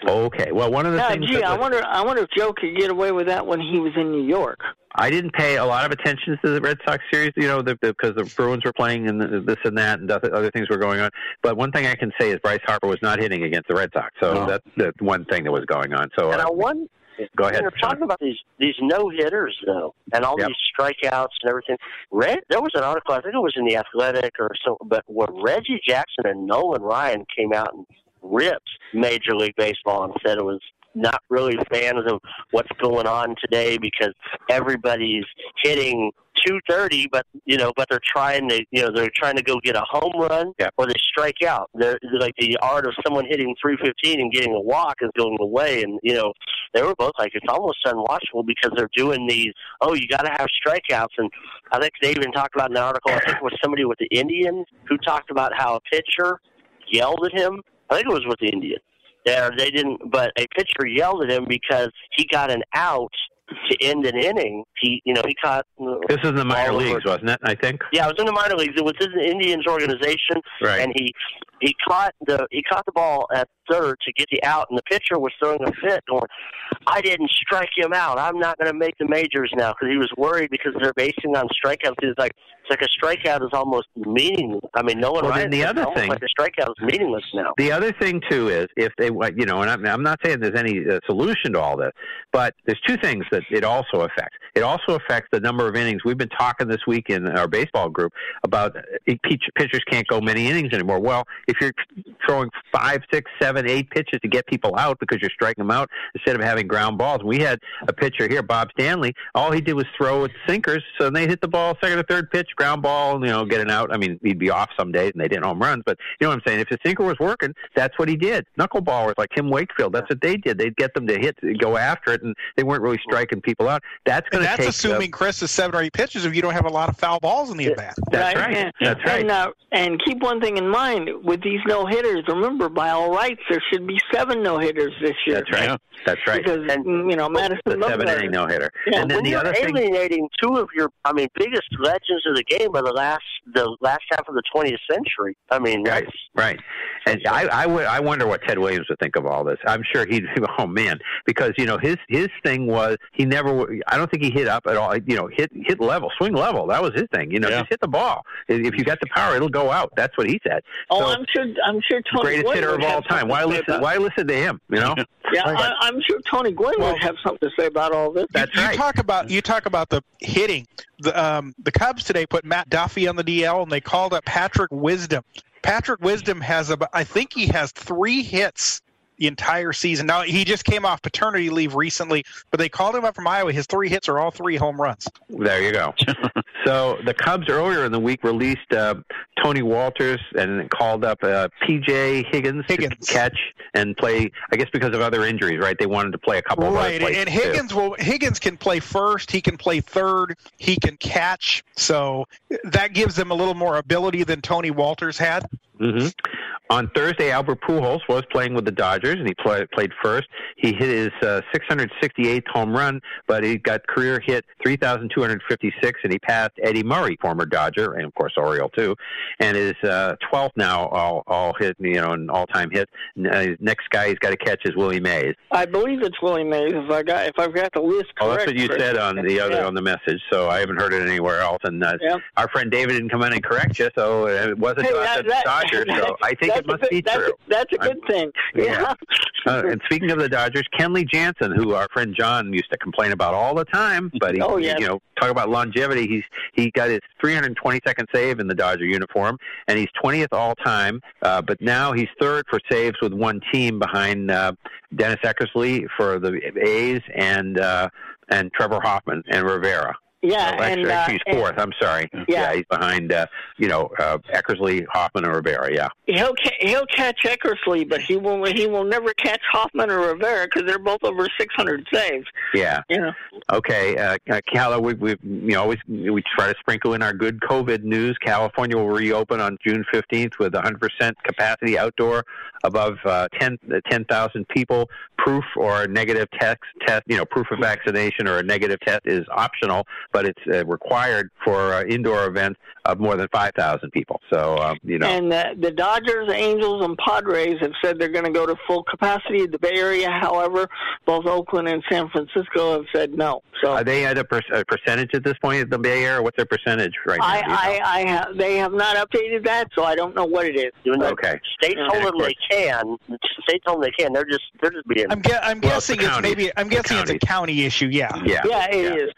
Okay. Well, one of the Now, things gee, that I was- wonder. I wonder if Joe could get away with that when he was in New York. I didn't pay a lot of attention to the Red Sox series, you know, because the, because the Bruins were playing and the, this and that, and other other things were going on. But one thing I can say is Bryce Harper was not hitting against the Red Sox, so No. that's the one thing that was going on. So And uh, I won. Go ahead. We're talking about these these no hitters though, and all Yep. these strikeouts and everything. Red, there was an article I think it was in the Athletic or so, but where Reggie Jackson and Nolan Ryan came out and ripped Major League Baseball and said it was not really fans of what's going on today because everybody's hitting 230 but you know but they're trying to you know they're trying to go get a home run or they strike out. They're, they're like the art of someone hitting 315 and getting a walk is going away. And you know they were both like it's almost unwatchable because they're doing these oh you got to have strikeouts. And i think they even talked about in an article i think it was somebody with the indians who talked about how a pitcher yelled at him i think it was with the indians. There they didn't but a pitcher yelled at him because he got an out to end an inning he you know he caught This is in the minor all over- leagues, wasn't it? I think. yeah, it was in the minor leagues. It was in the Indians organization, Right. and he he caught the he caught the ball at third to get the out, and the pitcher was throwing a fit, going, "I didn't strike him out. I'm not going to make the majors now," because he was worried because they're basing on strikeouts. He's like, it's like a strikeout is almost meaningless. I mean, no one. Well, then the other thing- like the strikeout is meaningless now. The other thing too is if they, you know, and I'm, I'm not saying there's any uh, solution to all this, but there's two things that it also affects. It also affects the number of innings. We've been talking this week in our baseball group about uh, pitchers can't go many innings anymore. Well, if you're throwing five, six, seven, eight pitches to get people out because you're striking them out instead of having ground balls. We had a pitcher here, Bob Stanley. All he did was throw at sinkers, so they hit the ball second or third pitch, ground ball, you know, get an out. I mean, he'd be off some days and they didn't home runs, but you know what I'm saying? If the sinker was working, that's what he did. Knuckleballers like Tim Wakefield, that's what they did. They'd get them to hit, go after it, and they weren't really striking people out. That's going And to that's take. assuming Chris is seven or eight pitches if you don't have a lot of foul balls in the at bat. That's right. And, That's right. And, uh, and keep one thing in mind with these no hitters. Remember, by all rights, there should be seven no hitters this year. That's right. That's right. Because you know Madison the seven Bumgarner- inning no hitter. Yeah, and then when the you're other thing. alienating two of your, I mean, biggest legends of the game of the last the last half of the 20th century. I mean, Right, that's right. And I, I I wonder what Ted Williams would think of all this. I'm sure he'd, oh man, because you know his his thing was he never, I don't think he hit up at all. You know, hit hit level, swing level. That was his thing. You know, just hit the ball. If you got the power, it'll go out. That's what he said. Oh, So, I'm sure. I'm sure Tony greatest Gwynn hitter would of all have time. something Why to say listen? about- Why listen to him? You know. Yeah, I, I'm sure Tony Gwynn would have something to say about all this. That's you talk about you talk about the hitting. The um, the Cubs today put Matt Duffy on the DL, and they called up Patrick Wisdom. Patrick Wisdom has about I think he has three hits the entire season. Now he just came off paternity leave recently, but they called him up from Iowa. His three hits are all three home runs. There you go. so the Cubs earlier in the week released uh, Tony Wolters and called up uh, P.J. Higgins, to catch and play. I guess because of other injuries, right? They wanted to play a couple of Right, places and too. Higgins will Higgins can play first. He can play third. He can catch. So that gives them a little more ability than Tony Wolters had. hmm On Thursday, Albert Pujols was playing with the Dodgers, and he play, played first. He hit his uh, 668th home run, but he got career hit 3,256, and he passed Eddie Murray, former Dodger, and of course Oriole too, and is uh, 12th now all all hit, you know, an all-time hit. Uh, next guy he's got to catch is Willie Mays. I believe it's Willie Mays. If I got if I've got the list correct. Oh, that's what you Chris. said on the other Yeah. on the message. So I haven't heard it anywhere else. And uh, Yep. our friend David didn't come in and correct you, so it wasn't Hey, that- at the that- Dodgers. So I think that's it must a good, be that's true. A, that's a good thing. Yeah. Uh, and speaking of the Dodgers, Kenley Jansen, who our friend John used to complain about all the time, but he, Oh, yeah. you know, talk about longevity. He's he got his 322nd save in the Dodger uniform, and he's 20th all time. Uh, but now he's third for saves with one team behind uh, Dennis Eckersley for the A's and uh, and Trevor Hoffman and Rivera. Yeah, Oh, actually, and, uh, he's fourth. I'm sorry. Yeah. he's behind, uh, you know, uh, Eckersley, Hoffman, and Rivera. Yeah. He'll ca- he'll catch Eckersley, but he will he will never catch Hoffman or Rivera because they're both over 600 saves. Yeah. Know. Okay, uh, uh, we we you know always we try to sprinkle in our good COVID news. California will reopen on June fifteenth with 100% capacity outdoor above uh, 10 uh, 10,000 people. Proof or negative test test, you know, proof of vaccination or a negative test is optional. But it's uh, required for uh, indoor events of more than 5,000 people. So, uh, you know. And uh, the Dodgers, Angels, and Padres have said they're going to go to full capacity. In the Bay Area, however, both Oakland and San Francisco have said no. So Are they at a, per- a percentage at this point at the Bay Area? What's their percentage right now? I, you know? I, I have, they have not updated that, so I don't know what it is. Even though Okay. States Yeah. told them they can. States told them they can. They're just they're just being. I'm, gue- I'm Well, guessing it's counties. maybe. I'm guessing it's a county issue. Yeah. Yeah. Yeah, it is.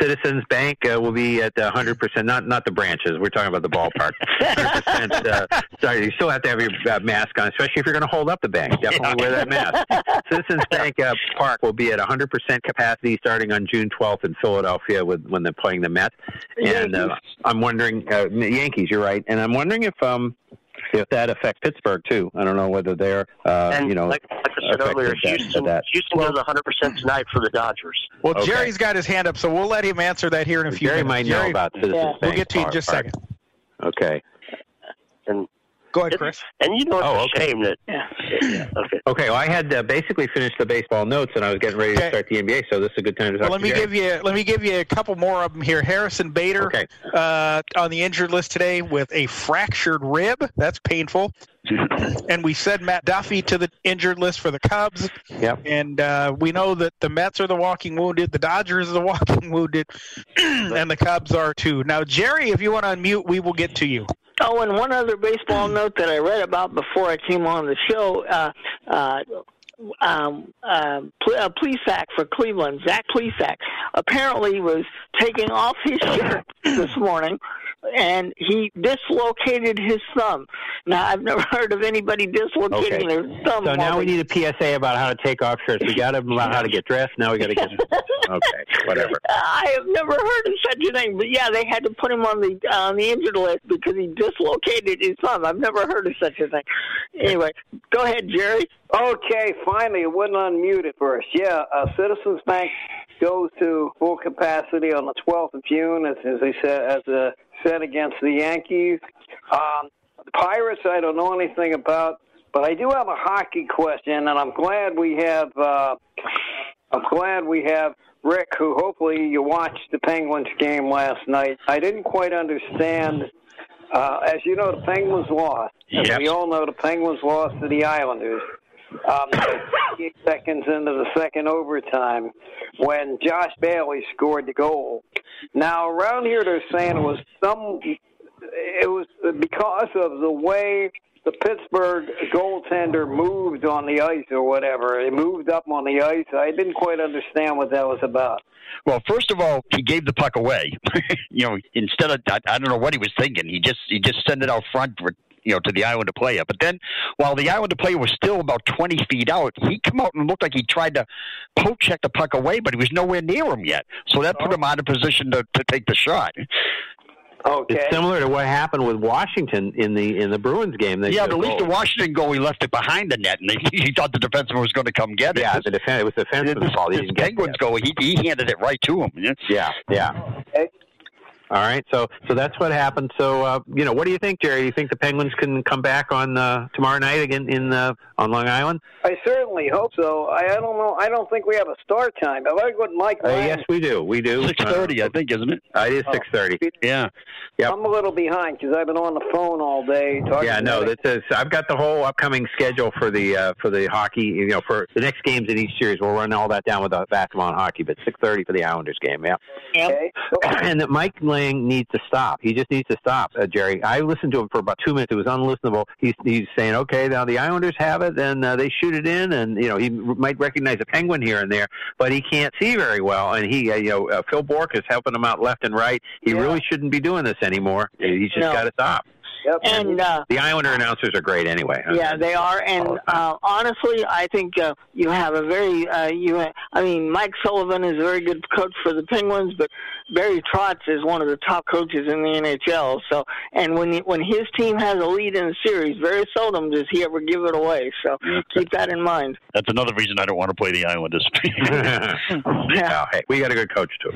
Citizens Bank uh, will be at uh, 100%, not not the branches. We're talking about the ballpark. 100%. Uh, sorry, you still have to have your uh, mask on, especially if you're going to hold up the bank. Definitely wear that mask. Citizens Bank uh, Park will be at 100% capacity starting on June 12th in Philadelphia with, when they're playing the Mets. And uh, I'm wondering, uh, Yankees, you're right. And I'm wondering if um if that affects Pittsburgh too. I don't know whether they're uh, and you know like, like I said earlier, affected that- Houston, that. Houston goes 100 percent tonight for the Dodgers. Well, Okay. Jerry's got his hand up, so we'll let him answer that here in a few Jerry minutes. might know Jerry, about Citizens Yeah. We'll get to you in just a second. Okay. And Go ahead, Chris. and you know it's Oh, a okay. shame that. Yeah. Okay. Okay, well, I had uh, basically finished the baseball notes, and I was getting ready to start the NBA. So this is a good time to talk Well, let to me Jerry. give you let me give you a couple more of them here. Harrison Bader Okay. uh, on the injured list today with a fractured rib. That's painful. and we said Matt Duffy to the injured list for the Cubs. Yep. And uh, we know that the Mets are the walking wounded, the Dodgers are the walking wounded, and the Cubs are too. Now, Jerry, if you want to unmute, we will get to you. Oh, and one other baseball note that I read about before I came on the show. Uh, uh, um, uh, Ple- uh, Plesac for Cleveland, Zach Plesac, apparently was taking off his shirt this morning, and he dislocated his thumb. Now, I've never heard of anybody dislocating Okay. their thumb. So now we need a PSA about how to take off shirts. We got to about how to get dressed. Now we got to get. Okay, whatever. I have never heard of such a thing, but yeah, they had to put him on the on the injured list because he dislocated his thumb. I've never heard of such a thing. Anyway, go ahead, Jerry. Okay, finally, it wouldn't unmute at first. Yeah, uh, Citizens Bank goes to full capacity on the 12th of June, as, as they said, as uh, said against the Yankees. Um, the Pirates, I don't know anything about, but I do have a hockey question, and I'm glad we have. Uh, I'm glad we have Rick, who hopefully you watched the Penguins game last night. I didn't quite understand. Uh, as you know, the Penguins lost. As Yes. we all know, the Penguins lost to the Islanders. Um, 58 seconds into the second overtime, when Josh Bailey scored the goal. Now, around here, they're saying it was some. It was because of the way the Pittsburgh goaltender moved on the ice or whatever. It moved up on the ice. I didn't quite understand what that was about. Well, first of all, he gave the puck away. you know, instead of I, I don't know what he was thinking. He just he just sent it out front for you know to the island Islander player. But then, while the island Islander player was still about twenty feet out, he come out and looked like he tried to poke check the puck away, but he was nowhere near him yet. So that put oh. him out of position to to take the shot. Okay. It's similar to what happened with Washington in the in the Bruins game. They yeah, took but at least goal. the oh. Washington goal, he left it behind the net, and they, he thought the defenseman was going to come get it. Yeah, the defense. It was the defenseman's fault. He this Penguins goal, he, he handed it right to him. Yeah, yeah. All right, so so that's what happened. So uh, you know, what do you think, Jerry? Do you think the Penguins can come back on uh, tomorrow night again in uh, on Long Island? I certainly hope so. I, I don't know. I don't think we have a start time. I like what Mike. Uh, yes, we do. We do. Six thirty, I think, isn't it? It is Oh. six thirty. Yeah. Yep. I'm a little behind because I've been on the phone all day talking. Yeah, no, about that's is, I've got the whole upcoming schedule for the uh, for the hockey. You know, for the next games in each series, we'll run all that down with the basketball and hockey. But six thirty for the Islanders game. Yeah. Okay. and that Mike Lange needs to stop. He just needs to stop, uh, Jerry. I listened to him for about two minutes. It was unlistenable. He's he's saying, okay, now the Islanders have it, and uh, they shoot it in, and you know he might recognize a penguin here and there, but he can't see very well. And he, uh, you know, uh, Phil Bourque is helping him out left and right. He really shouldn't be doing this anymore. He's just No. got to stop. Yep. And uh, The Islander announcers are great anyway. Yeah, they are, and uh, honestly, I think uh, you have a very uh, you. Ha- I mean, Mike Sullivan is a very good coach for the Penguins, but Barry Trotz is one of the top coaches in the NHL. So, and when he, when his team has a lead in a series, very seldom does he ever give it away. So, keep that in mind. That's another reason I don't want to play the Islanders. yeah. hey, we got a good coach too.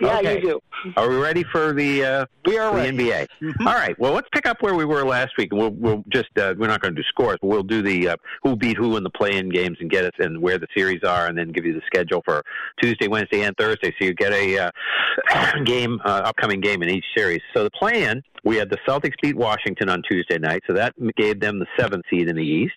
Yeah, Okay. you do. Are we ready for the uh, we are the NBA? All right. Well, let's pick up up where we were last week, and we'll, we'll just uh, we're not going to do scores, but we'll do the uh, who beat who in the play-in games and get us and where the series are, and then give you the schedule for Tuesday, Wednesday, and Thursday, so you get a uh, game uh, upcoming game in each series. So the play-in, we had the Celtics beat Washington on Tuesday night, so that gave them the seventh seed in the East.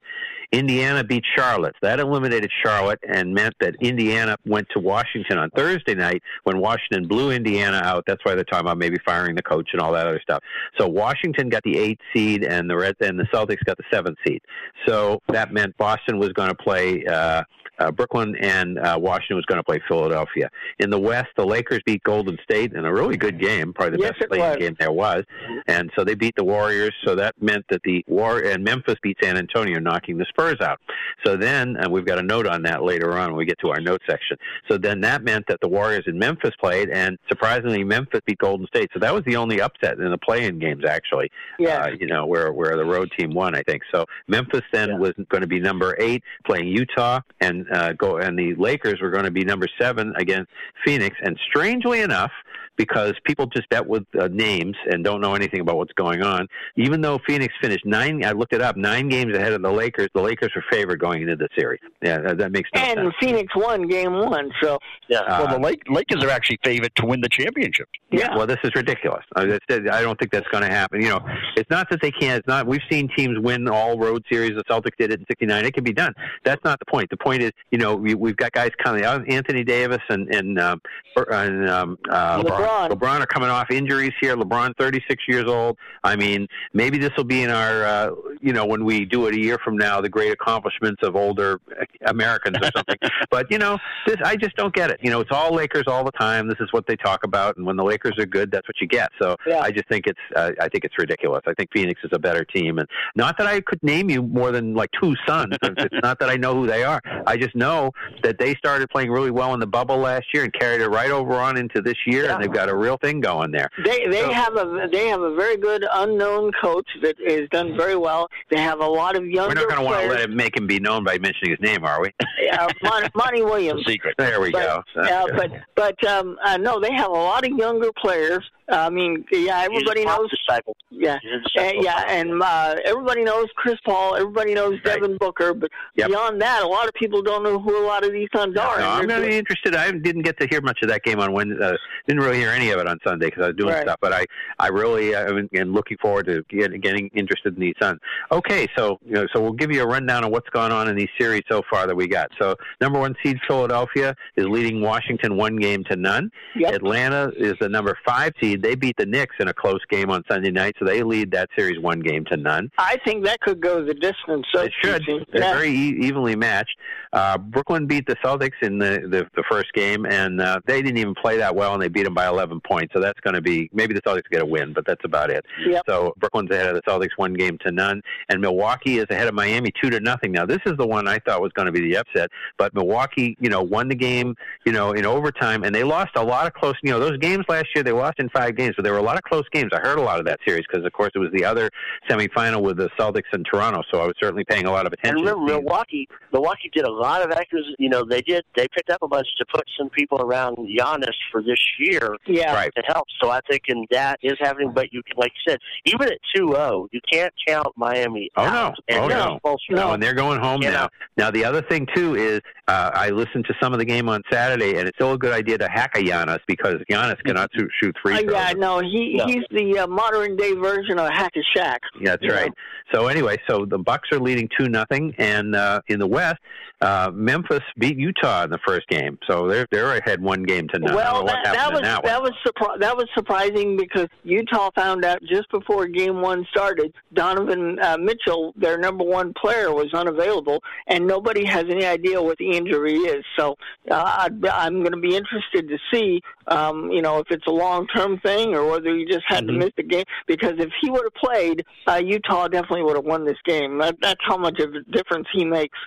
Indiana beat Charlotte. That eliminated Charlotte and meant that Indiana went to Washington on Thursday night when Washington blew Indiana out. That's why they're talking about maybe firing the coach and all that other stuff. So Washington got the eighth seed and the Reds and the Celtics got the seventh seed. So that meant Boston was going to play uh, uh, Brooklyn and uh, Washington was going to play Philadelphia. In the West, the Lakers beat Golden State in a really good game, probably the Yes, best playing game there was. And so they beat the Warriors. So that meant that the War and Memphis beat San Antonio, knocking the Spurs out. So then, and we've got a note on that later on when we get to our note section. So then that meant that the Warriors in Memphis played, and surprisingly, Memphis beat Golden State. So that was the only upset in the play-in games, actually. Yeah. Uh, you know, where where the road team won, I think. So Memphis then was going to be number eight, playing Utah, and uh, go and the Lakers were going to be number seven against Phoenix. And strangely enough, because people just bet with uh, names and don't know anything about what's going on. Even though Phoenix finished nine, I looked it up, nine games ahead of the Lakers. The Lakers were favored going into the series. Yeah, that, that makes no And sense. Phoenix won game one, so yeah. well, the Lake, Lakers are actually favored to win the championship. Yeah. Well, this is ridiculous. I, that's, I don't think that's going to happen. You know, it's not that they can't. It's not. We've seen teams win all road series. The Celtics did it in '69. It can be done. That's not the point. The point is, you know, we, we've got guys coming out. Anthony Davis and and um, and um, uh, LeBron. LeBron are coming off injuries here. LeBron, 36 years old. I mean, maybe this will be in our, uh, you know, when we do it a year from now, the great accomplishments of older Americans or something. but you know, this I just don't get it. You know, it's all Lakers all the time. This is what they talk about, and when the Lakers are good, that's what you get. So I just think it's, uh, I think it's ridiculous. I think Phoenix is a better team, and not that I could name you more than like two Suns. it's not that I know who they are. I just know that they started playing really well in the bubble last year and carried it right over on into this year, and they've got a real thing going there. They they So- have a they have a very good unknown coach that has done very well. They have a lot of younger We're not going to want to let him make him be known by mentioning his name, are we? uh, Mon- Monty Williams. Secret. There we but, go. Uh, but but um, uh, no, they have a lot of younger players. I mean, yeah, everybody knows. Disciple. Yeah, uh, yeah, and uh, everybody knows Chris Paul. Everybody knows Devin Booker. But beyond that, a lot of people don't know who a lot of these Suns are. No, I'm they're going to good. be interested. I didn't get to hear much of that game on Wednesday. Uh, didn't really hear any of it on Sunday because I was doing Right. stuff. But I, I really uh, am looking forward to get, getting interested in these Suns. Okay, so you know, so we'll give you a rundown of what's gone on in these series so far that we got. So number one seed Philadelphia is leading Washington one game to none. Atlanta is the number five seed. They beat the Knicks in a close game on Sunday night, so they lead that series one game to none. I think that could go the distance. So It should. They're Yeah. very e- evenly matched. Uh, Brooklyn beat the Celtics in the, the, the first game, and uh, they didn't even play that well, and they beat them by 11 points. So that's going to be maybe the Celtics get a win, but that's about it. Yep. So Brooklyn's ahead of the Celtics one game to none, and Milwaukee is ahead of Miami two to nothing. Now this is the one I thought was going to be the upset, but Milwaukee, you know, won the game, you know, in overtime, and they lost a lot of close. You know, those games last year they lost in five games, but there were a lot of close games. I heard a lot of that series because, of course, it was the other semifinal with the Celtics and Toronto, so I was certainly paying a lot of And attention. remember, Milwaukee, Milwaukee did a lot of extras. You know, they did. They picked up a bunch to put some people around Giannis for this year. Yeah. Right. To help. So I think and that is happening. But you, like you said, even at 2-0, you can't count Miami. Oh no! And Oh no! supposed No, and they're going home You now. know. Now the other thing too is uh, I listened to some of the game on Saturday, and it's still a good idea to hack a Giannis because Giannis cannot shoot, shoot free Uh, yeah, no, he No. he's the uh, modern day version of Hack a Shack. Yeah, that's you know. right. So anyway, so the Bucks are leading two nothing, and uh, in the West, uh, Memphis beat Utah in the first game, so they're they're ahead one game to none. Well, that, that was that, that, was surpri- that was surprising because Utah found out just before Game One started, Donovan uh, Mitchell, their number one player, was unavailable, and nobody has any idea what the injury is. So uh, I'd, I'm going to be interested to see, um, you know, if it's a long term thing or whether he just had Mm-hmm. to miss the game. Because if he would have played, uh, Utah definitely would have won this game. That, that's how much of a difference he makes.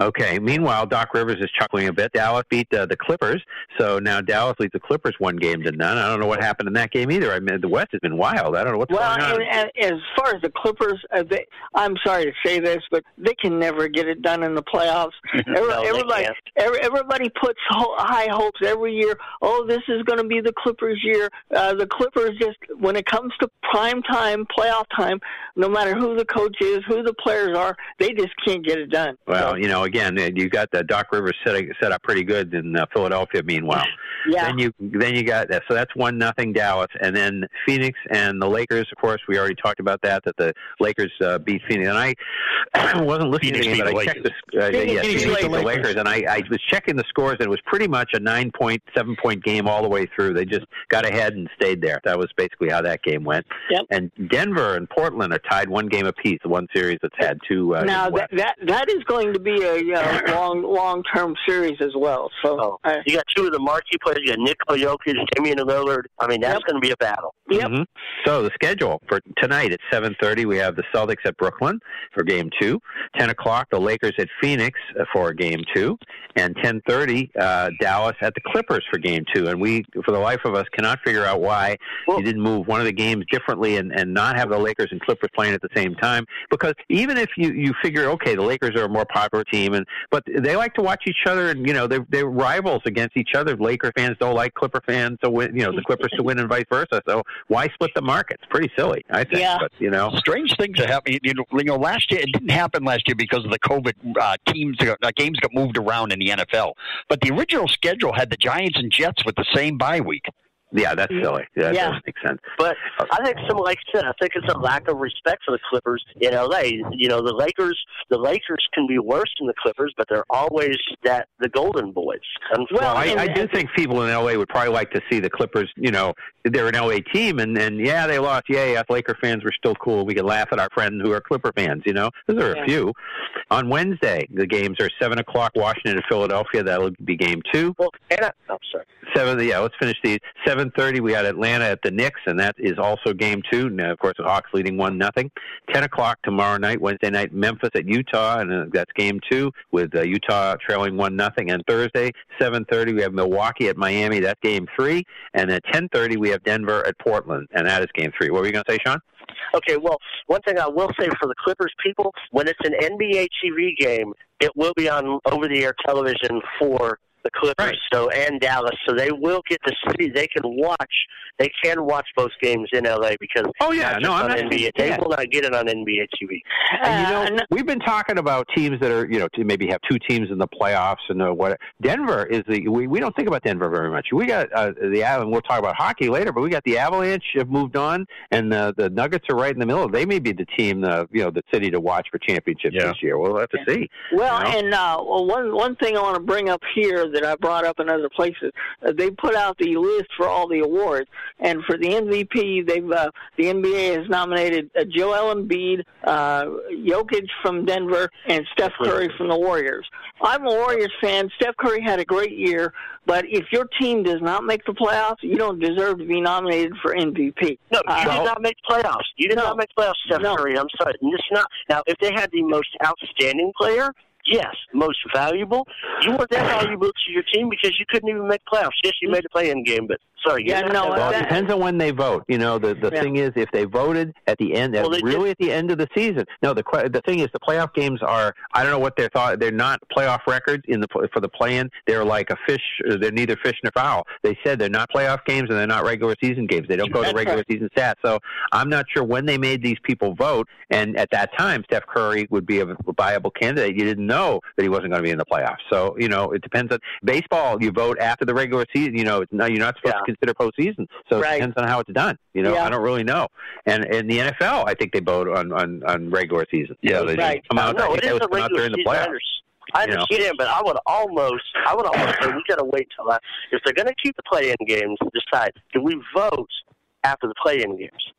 Okay. meanwhile, Doc Rivers is chuckling a bit. Dallas beat uh, the Clippers, so now Dallas leads the Clippers one game to none. I don't know what happened in that game either. I mean, the West has been wild. I don't know what's well, going on. and, and as far as the Clippers, uh, they, I'm sorry to say this, but they can never get it done in the playoffs. Every, No, everybody, every, everybody puts ho- high hopes every year. Oh, this is going to be the Clippers' year. Uh, the Clippers just, when it comes to prime time, playoff time, no matter who the coach is, who the players are, they just can't get it done. Well, you know, again, you got the Doc Rivers set set up pretty good in uh, Philadelphia. Meanwhile, Yeah. then you then you got that. So that's one nothing Dallas, and then Phoenix and the Lakers. Of course, we already talked about that. That the Lakers uh, beat Phoenix, and I wasn't listening Phoenix to the game, but I the checked the uh, Phoenix yeah, beat Phoenix the beat the Lakers. Lakers, and I, I was checking the scores, and it was pretty much a nine point, seven point game all the way through. They just got ahead and stayed there. That was basically how that game went. Yep. And Denver and Portland are tied one game apiece. The one series that's had two. Uh, now in the West. that, that that is going to be a you know, long long term series as well. So uh, You got two of the marquee players. You got Nikola Jokic, Damian Lillard. I mean, that's going to be a battle. Yep. Mhm. So the schedule for tonight at 7:30, we have the Celtics at Brooklyn for Game Two. 10 o'clock, the Lakers at Phoenix for Game Two, and 10:30, uh, Dallas at the Clippers for Game Two. And we, for the life of us, cannot figure out why you didn't move one of the games differently and, and not have the Lakers and Clippers playing at the same time. Because even if you you figure, okay, the Lakers are a more popular team, and but they like to watch each other, and you know they're they're rivals against each other. Laker fans don't like Clipper fans to win, you know, the Clippers to win, and vice versa. So why split the markets? Pretty silly, I think. Yeah. But you know, strange things are happening. You know, you know, last year it didn't happen last year because of the COVID. Uh, teams, got- uh, games got moved around in the NFL, but the original schedule had the Giants and Jets with the same bye week. Yeah, that's silly. That Yeah. doesn't make sense. But I think some, like I said, I think it's a lack of respect for the Clippers in LA. You know, the Lakers, the Lakers can be worse than the Clippers, but they're always that the Golden Boys. Well, I, I do think people in LA would probably like to see the Clippers. You know, they're an LA team, and and yeah, they lost. Yay, us Laker fans were still cool. We could laugh at our friends who are Clipper fans. You know, those are Yeah. a few. On Wednesday, the games are seven o'clock. Washington and Philadelphia. That'll be game two. Well, and I, I'm sorry. Seven. Yeah, let's finish these. Seven thirty. We had Atlanta at the Knicks, and that is also game two. Now, of course, the Hawks leading one nothing. Ten o'clock tomorrow night, Wednesday night, Memphis at Utah, and uh, that's game two with uh, Utah trailing one nothing. And Thursday, seven thirty, we have Milwaukee at Miami. That's game three. And at ten thirty, we have Denver at Portland, and that is game three. What were you going to say, Sean? Okay, well, one thing I will say for the Clippers people, when it's an NBA TV game, it will be on over-the-air television for the Clippers, so and Dallas, so they will get to see. They can watch. They can watch both games in LA because oh yeah, not no, I'm on not NBA. They will not get it on NBA TV. And you know, we've been talking about teams that are, you know, to maybe have two teams in the playoffs and uh, what. Denver is the we, we don't think about Denver very much. We got uh, the Av- and we'll talk about hockey later, but we got the Avalanche have moved on, and uh, the Nuggets are right in the middle. They may be the team, uh, you know, the city to watch for championships this year. We'll have to see. Well, you know? and uh, one one thing I want to bring up here that I brought up in other places, uh, they put out the list for all the awards, and for the MVP, they've uh, the NBA has nominated uh, Joel Embiid, uh, Jokic from Denver, and Steph Curry from the Warriors. I'm a Warriors fan. Steph Curry had a great year, but if your team does not make the playoffs, you don't deserve to be nominated for MVP. No, you Uh, did not make playoffs. You did not make playoffs, Steph Curry. I'm sorry. It's not now. If they had the most outstanding player, yes, most valuable, you weren't that valuable to your team because you couldn't even make playoffs. Yes, you made a play-in game, but sorry, you're not that it depends on when they vote. You know, the the Yeah. thing is, if they voted at the end, Well, they really at the end of the season. No, the the thing is, the playoff games are. I don't know what they thought. They're not playoff records in the for the play-in. They're like a fish. They're neither fish nor fowl. They said they're not playoff games and they're not regular season games. They don't go to regular right. season stats. So I'm not sure when they made these people vote. And at that time, Steph Curry would be a viable candidate. You didn't know that he wasn't going to be in the playoffs. So you know, it depends on baseball. You vote after the regular season. You know, it's not, you're not supposed to consider postseason. So Right. it depends on how it's done. You know, Yeah. I don't really know. And in the NFL, I think they vote on on, on regular season. Yeah, they right. come out. no, I think it they a out regular during the season. I playoffs. under- I you know. understand, but I would almost, I would almost say we got to wait till that. If they're going to keep the play-in games, decide do we vote after the play-in games?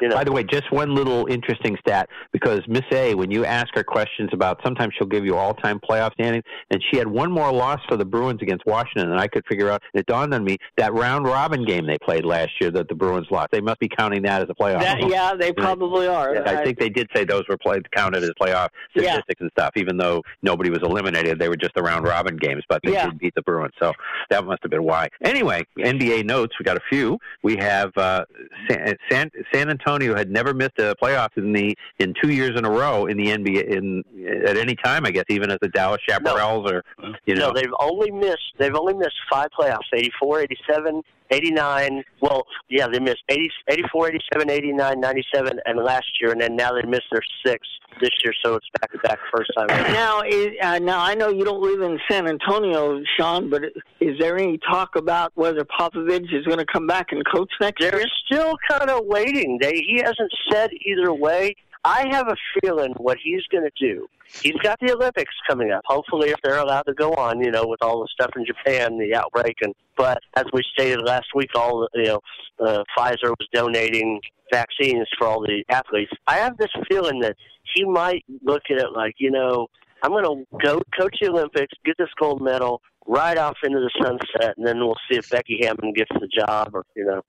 You know. By the way, just one little interesting stat because Miss A, when you ask her questions about, sometimes she'll give you all-time playoff standings, and she had one more loss for the Bruins against Washington, and I could figure out. It dawned on me that round robin game they played last year that the Bruins lost. They must be counting that as a playoff. That, yeah, they probably are. Yeah, I think they did say those were played counted as playoff Yeah. statistics and stuff, even though nobody was eliminated. They were just the round robin games, but they Yeah. did beat the Bruins, so that must have been why. Anyway, NBA notes. We got a few. We have uh, San, San San Antonio had never missed a playoff in the in two years in a row in the NBA in at any time. I guess even as the Dallas Chaparrals or you know no, they've only missed they've only missed five playoffs: 84, 87, 89. Well, yeah, they missed 80, 84, 87, 89, 97, and last year, and then now they missed their sixth this year, so it's back to back first time. Now, is, uh, now I know you don't live in San Antonio, Sean, but is there any talk about whether Popovich is going to come back and coach next They're year? still kind of waiting. They he hasn't said either way. I have a feeling what he's going to do. He's got the Olympics coming up. Hopefully, if they're allowed to go on, you know, with all the stuff in Japan, the outbreak, and but as we stated last week, all you know, uh, Pfizer was donating vaccines for all the athletes. I have this feeling that he might look at it like, you know, I'm going to go coach the Olympics, get this gold medal, ride off into the sunset, and then we'll see if Becky Hammon gets the job, or you know.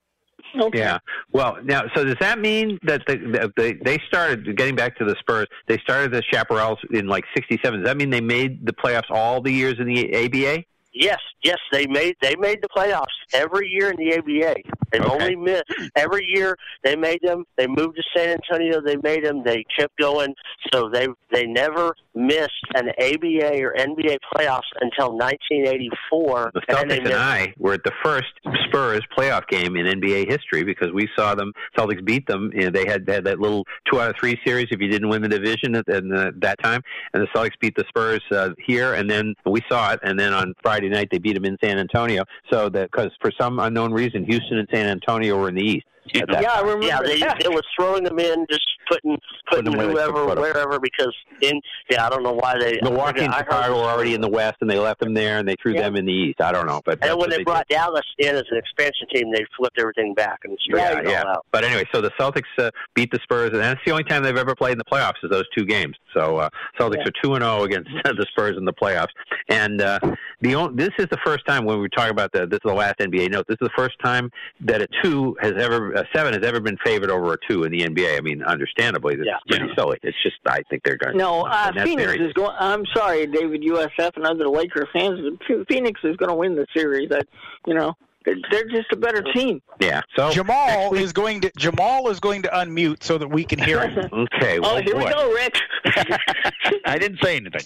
Yeah. Well, now, so does that mean that the, the, the they started getting back to the Spurs? They started the Chaparrals in like '67. Does that mean they made the playoffs all the years in the ABA? Yes, yes, they made they made the playoffs every year in the ABA. They've Okay. only missed every year they made them. They moved to San Antonio. They made them. They kept going. So they they never missed an ABA or NBA playoffs until 1984. The and Celtics and missed- I were at the first Spurs playoff game in NBA history because we saw them. Celtics beat them. You know, they had they had that little two out of three series if you didn't win the division at, at the, that time, and the Celtics beat the Spurs uh, here, and then we saw it. And then on Friday night they beat them in San Antonio. So that because for some unknown reason Houston and San Antonio were in the East. That Yeah, I remember. Yeah, they it was throwing them in, just putting putting they could whoever wherever because in yeah I don't know why they Milwaukee and Chicago were already in the West, and they left them there, and they threw Yeah. them in the East. I don't know, but And when they did. brought Dallas in as an expansion team, they flipped everything back and Yeah, straightened it yeah. all out. But anyway, so the Celtics uh, beat the Spurs, and that's the only time they've ever played in the playoffs is those two games. So uh, Celtics are two and zero against the Spurs in the playoffs. And uh, the only, this is the first time when we talk about the this is the last NBA note. This is the first time that a two has ever a seven has ever been favored over a two in the NBA. I mean, understandably, that's pretty silly. It's just I think they're going. No, uh, and that's Phoenix very- is going. I'm sorry, David USF and other Laker fans, but Phoenix is going to win the series. That you know, they're, they're just a better team. Yeah. So Jamal is going to Jamal is going to unmute so that we can hear him. Okay. Well, oh, here boy. we go, Rick. I didn't say anything.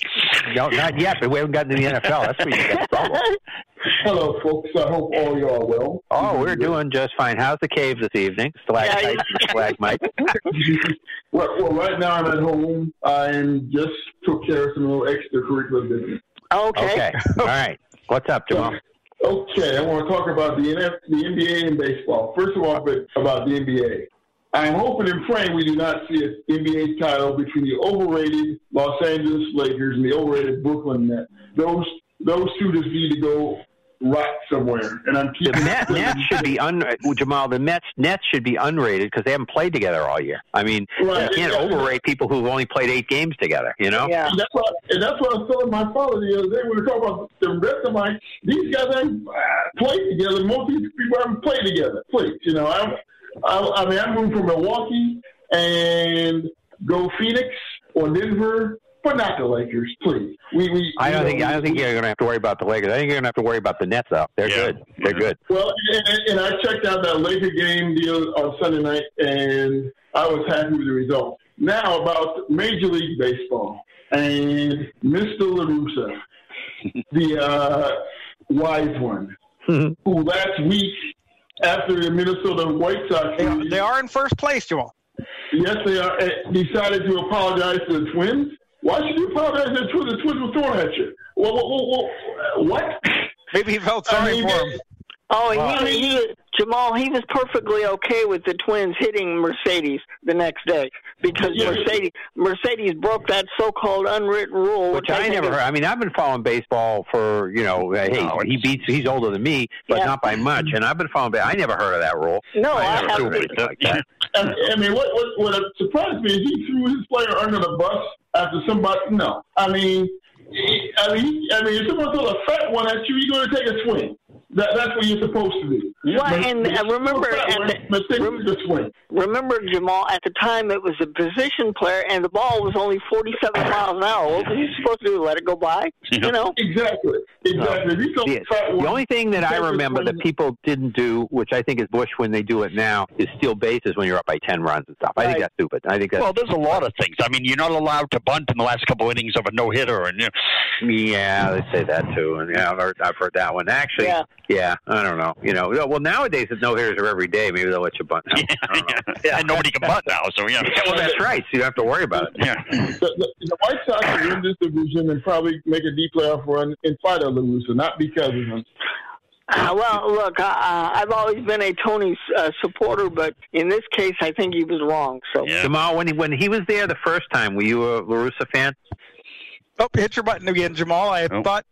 No, not yet, but we haven't gotten to the NFL. That's where you get in trouble. Hello, folks. I hope all you are well. Oh, we're doing just fine. How's the cave this evening? Stalactites and stalagmites. well, well, right now I'm at home. I just took care of some little extracurricular business. Okay. Okay. All right. What's up, Jamal? Okay, I want to talk about the NF, the NBA and baseball. First of all, about the NBA. I'm hoping and praying we do not see an NBA title between the overrated Los Angeles Lakers and the overrated Brooklyn Nets. Those those two just need to go rot somewhere. And I'm The keeping Met, Nets should be un Jamal. The Mets Nets should be unrated because they haven't played together all year. I mean, Right. you can't overrate people who've only played eight games together. You know? Yeah. And that's what and that's what I was telling my father the other day. We were talking about the rest of my these guys haven't uh, played together. Most of these people haven't played together. Please, you know, I'm, I, I mean, I'm rooting from Milwaukee and go Phoenix or Denver, but not the Lakers. Please, we we. I don't know, think I don't think you're going to have to worry about the Lakers. I think you're going to have to worry about the Nets, though. They're good. They're good. Well, and, and I checked out that Laker game deal on Sunday night, and I was happy with the result. Now about Major League Baseball and Mr. LaRussa, the uh, wise one, who last week after the Minnesota White Sox, They are, they are in first place, Jamal. yes, they are, decided to apologize to the Twins. Why should you apologize to the Twins? The Twins were throwing at you. Well, well, well, well, what? Maybe he felt I sorry mean, for him. Oh, and Wow. he, he, Jamal, he was perfectly okay with the Twins hitting Mercedes the next day. because Yeah. Mercedes Mercedes broke that so-called unwritten rule, Which I never think heard. is- I mean, I've been following baseball for you know. uh, Hey, he beats. He's older than me, but Yeah. not by much. And I've been following. ba- I never heard of that rule. No, I never haven't. heard of anything like that. I, I mean, what, what what surprised me is he threw his player under the bus after somebody. No, I mean, I mean, I mean, if someone throws a fat one at you, you're going to take a swing. That, that's what you're supposed to do. Well, But- and uh, remember, and one, but take the swing. remember Jamal. At the time, it was a position player, and the ball was only forty-seven miles an hour. What was he supposed to do? Let it go by? You know? Exactly. Exactly. If you The, the only thing that I remember that people didn't do, which I think is Bush when they do it now, is steal bases when you're up by ten runs and stuff. I think that's stupid. I think that's Well, there's a lot of things. I mean, you're not allowed to bunt in the last couple of innings of a no hitter, and you Yeah, they say that too, and yeah, I've heard, I've heard that one. Actually, Yeah. Yeah. I don't know. You know, well nowadays the no hitters are every day. Maybe they'll let you bunt. Now. I don't know. and nobody can bunt now. So yeah, Yeah, well, that's right. So you don't have to worry about it. Yeah. the, the, the White Sox will win this division and probably make a deep playoff run in spite of LaRussa, not because of him. Uh, well, look, uh, I've always been a Tony uh, supporter, but in this case, I think he was wrong. So Jamal, when he when he was there the first time, were you a LaRussa fan? Oh, hit your button again, Jamal. I thought.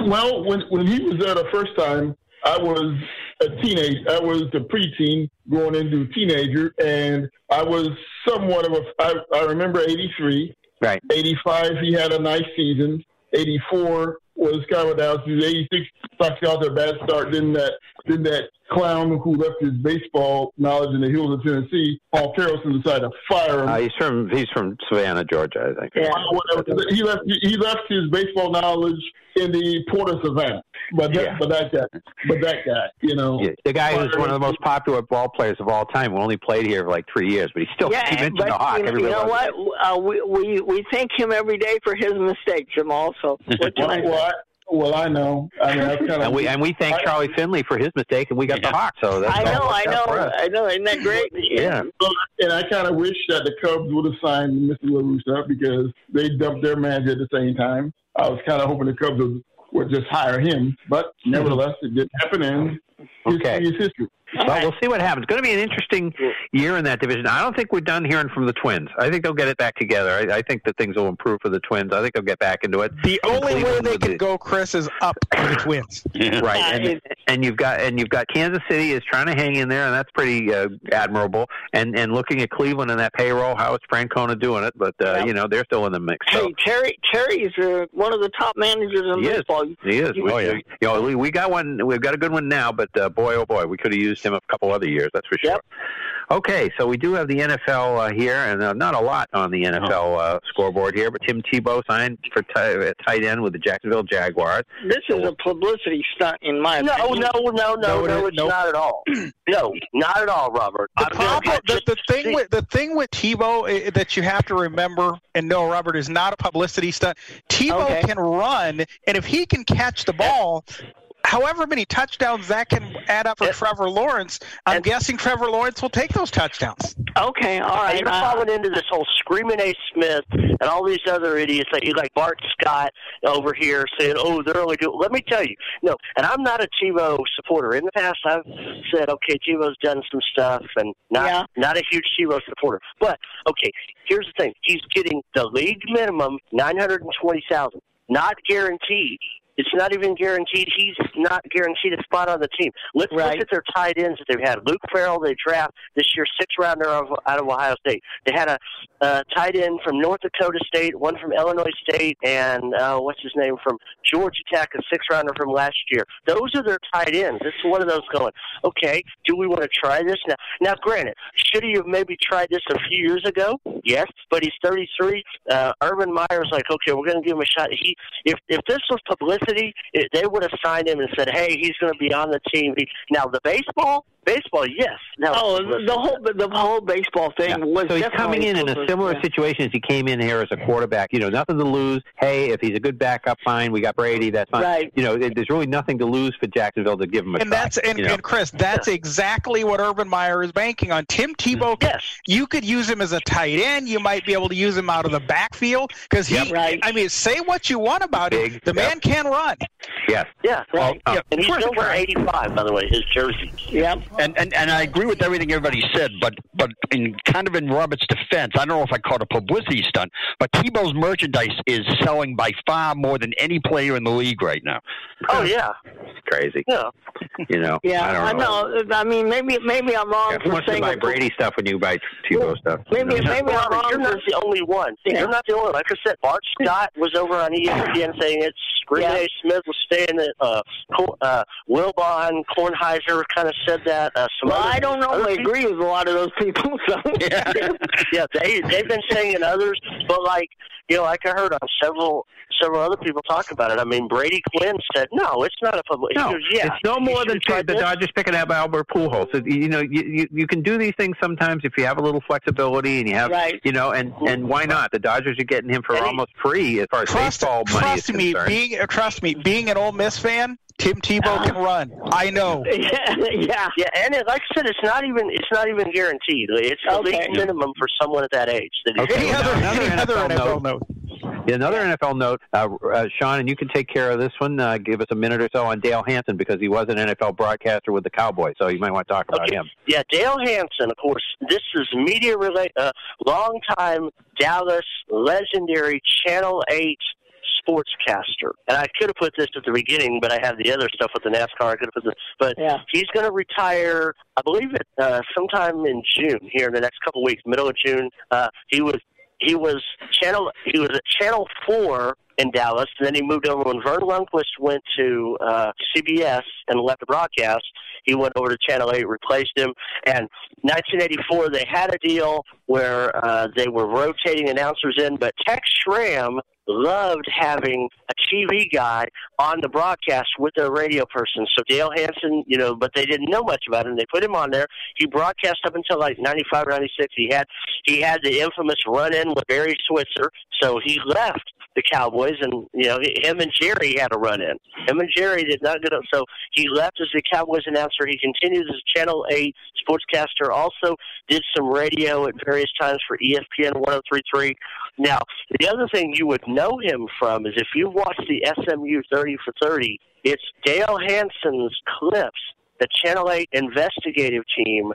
Well, when when he was there the first time, I was a teenage. I was the preteen going into teenager, and I was somewhat of a. I, I remember '83. Right. '85, he had a nice season. '84 was kind of down season. '86, Sox got their bad start. Then that, then that clown who left his baseball knowledge in the hills of Tennessee, Hawk Harrelson, decided to fire him. Uh, he's from he's from Savannah, Georgia, I think. Well, whatever. He left. He left his baseball knowledge in the Port of Savannah. But that, but that guy, but that guy, you know, Yeah, the guy who's one of the most popular ball players of all time, who only played here for like three years, but he still yeah, he mentioned the Hawk. you, know- Everybody you know what? Uh, we, we we thank him every day for his mistake, Jamal. So what can I well, well. I, know. I mean, I kind of And we and we thank Charlie Finley for his mistake, and we got the Hawk. So that's I know, I know. I know. Isn't that great? Yeah. And I kind of wish that the Cubs would have signed Mr. LaRussa because they dumped their manager at the same time. I was kind of hoping the Cubs would, would just hire him, but mm-hmm. nevertheless, it didn't happen, and Okay. history is history. Well, we'll see what happens. It's going to be an interesting year in that division. I don't think we're done hearing from the Twins. I think they'll get it back together. I, I think that things will improve for the Twins. I think they'll get back into it. The only way they can the- go, Chris, is up for the Twins. Right, and and you've got and you've got Kansas City is trying to hang in there, and that's pretty uh, admirable. And and looking at Cleveland and that payroll, how is Francona doing it? But uh, you know they're still in the mix. So. Hey, Terry Terry's uh, one of the top managers in He is. baseball. He is. You- We, we- you know, we, we got one. We've got a good one now, but uh, boy, oh boy, we could have used him a couple other years. That's for sure. Okay, so we do have the NFL uh, here, and uh, not a lot on the NFL uh, scoreboard here. But Tim Tebow signed for t- uh, tight end with the Jacksonville Jaguars. This is a publicity stunt, in my No, opinion. no, no, no, No, no, it's nope. not at all. No, not at all, Robert. The problem, the, the thing see- with the thing with Tebow uh, that you have to remember and know, Robert, is not a publicity stunt. Tebow Okay. can run, and if he can catch the ball. However many touchdowns that can add up for Trevor Lawrence, I'm guessing Trevor Lawrence will take those touchdowns. Okay, all right. And you're uh, falling into this whole screaming A. Smith and all these other idiots that you like Bart Scott over here saying, "Oh, they're only doing." Let me tell you, no. And I'm not a Tebow supporter. In the past, I've said, "Okay, Tebow's done some stuff," and not Yeah. not a huge Tebow supporter. But okay, here's the thing: he's getting the league minimum nine hundred and twenty thousand, not guaranteed. It's not even guaranteed. He's not guaranteed a spot on the team. Let's Right. look at their tight ends that they've had. Luke Farrell, they draft this year, six rounder of, out of Ohio State. They had a uh, tight end from North Dakota State, one from Illinois State, and uh, what's his name from Georgia Tech, a six rounder from last year. Those are their tight ends. This is one of those going. Okay, do we want to try this now? Now, granted, should he have maybe tried this a few years ago? Yes, but he's 33. Uh, Urban Meyer's like, okay, we're going to give him a shot. He, if if this was publicity, it, they would have signed him and said, hey, he's going to be on the team. He, now the baseball, baseball, yes. Now, Oh, the whole the whole baseball thing was So he's coming in in a similar yeah. situation as he came in here as a quarterback. You know, nothing to lose. Hey, if he's a good backup, fine. We got Brady. That's fine. Right. You know, there- there's really nothing to lose for Jacksonville to give him a and try, that's and, you know? and Chris, that's exactly what Urban Meyer is banking on. Tim Tebow, yes. you could use him as a tight end. You might be able to use him out of the backfield because he. Yep. Right. I mean, say what you want about Big, it, the yep. man can run. Yes. Yeah, right. Well, uh, and he's worth a still wearing 85, by the way, his jersey. Yep. And, and and I agree with everything everybody said, but but in kind of in Robert's defense, I don't know if I caught a publicity stunt, but Tebow's merchandise is selling by far more than any player in the league right now. Oh yeah, It's crazy. Yeah. You know. Yeah, I I don't know. know. I mean, maybe maybe I'm wrong Yeah, who for wants to buy that- Brady stuff when you buy Tebow stuff? Maybe You know? maybe I'm wrong You're not the only one. Yeah. You're not the only one. Like I said, Bart Scott was over on ESPN saying it's Renee Smith was staying at uh, Cor- uh, Wilbon Kornheiser kind of said that. Uh, some Well, other, I don't other normally agree with a lot of those people. So yeah, yeah, they they've been saying it others, but like you know, like I heard on several several other people talk about it. I mean, Brady Quinn said, "No, it's not a public." No, goes, yeah, it's no more than try the. Dodgers picking up Albert Pujols. It- You know, you, you you can do these things sometimes if you have a little flexibility and you have, Right. you know, and and why not? The Dodgers are getting him for And he- almost free as far as Trust, baseball money is trust me, concerned. being uh, trust me, being an Ole Miss fan, Tim Tebow can run. I know. yeah, yeah. Yeah, and it, like I said, it's not even it's not even guaranteed. It's the Okay. league minimum for someone at that age. That Okay, Any other, now any another other NFL NFL note? Yeah, another NFL note, uh, uh, Sean, and you can take care of this one. Uh, give us a minute or so on Dale Hansen because he was an NFL broadcaster with the Cowboys, so you might want to talk about him. Yeah, Dale Hansen, of course. This is media related, uh, longtime Dallas legendary Channel Eight sportscaster. And I could have put this at the beginning, but I have the other stuff with the NASCAR. I could have put this, but Yeah. he's going to retire. I believe it uh, sometime in June here in the next couple of weeks, middle of June. Uh, he was he was channel he was at Channel Four in Dallas, and then he moved over when Verne Lundquist went to uh, CBS and left the broadcast. He went over to Channel 8, replaced him, and 1984 they had a deal where uh, they were rotating announcers in, but Tex Schramm loved having a TV guy on the broadcast with a radio person. So Dale Hansen, you know, but they didn't know much about him. They put him on there. He broadcast up until like 95 96. He had he had the infamous run in with Barry Switzer. So he left the Cowboys, and you know him and Jerry had a run in. Him and Jerry did not get up, so he left as the Cowboys announcer. He continued as Channel Eight sportscaster. Also did some radio at various times for ESPN 103.3. Now, the other thing you would know him from is if you watch the SMU 30 for 30, it's Dale Hansen's clips. The Channel 8 investigative team,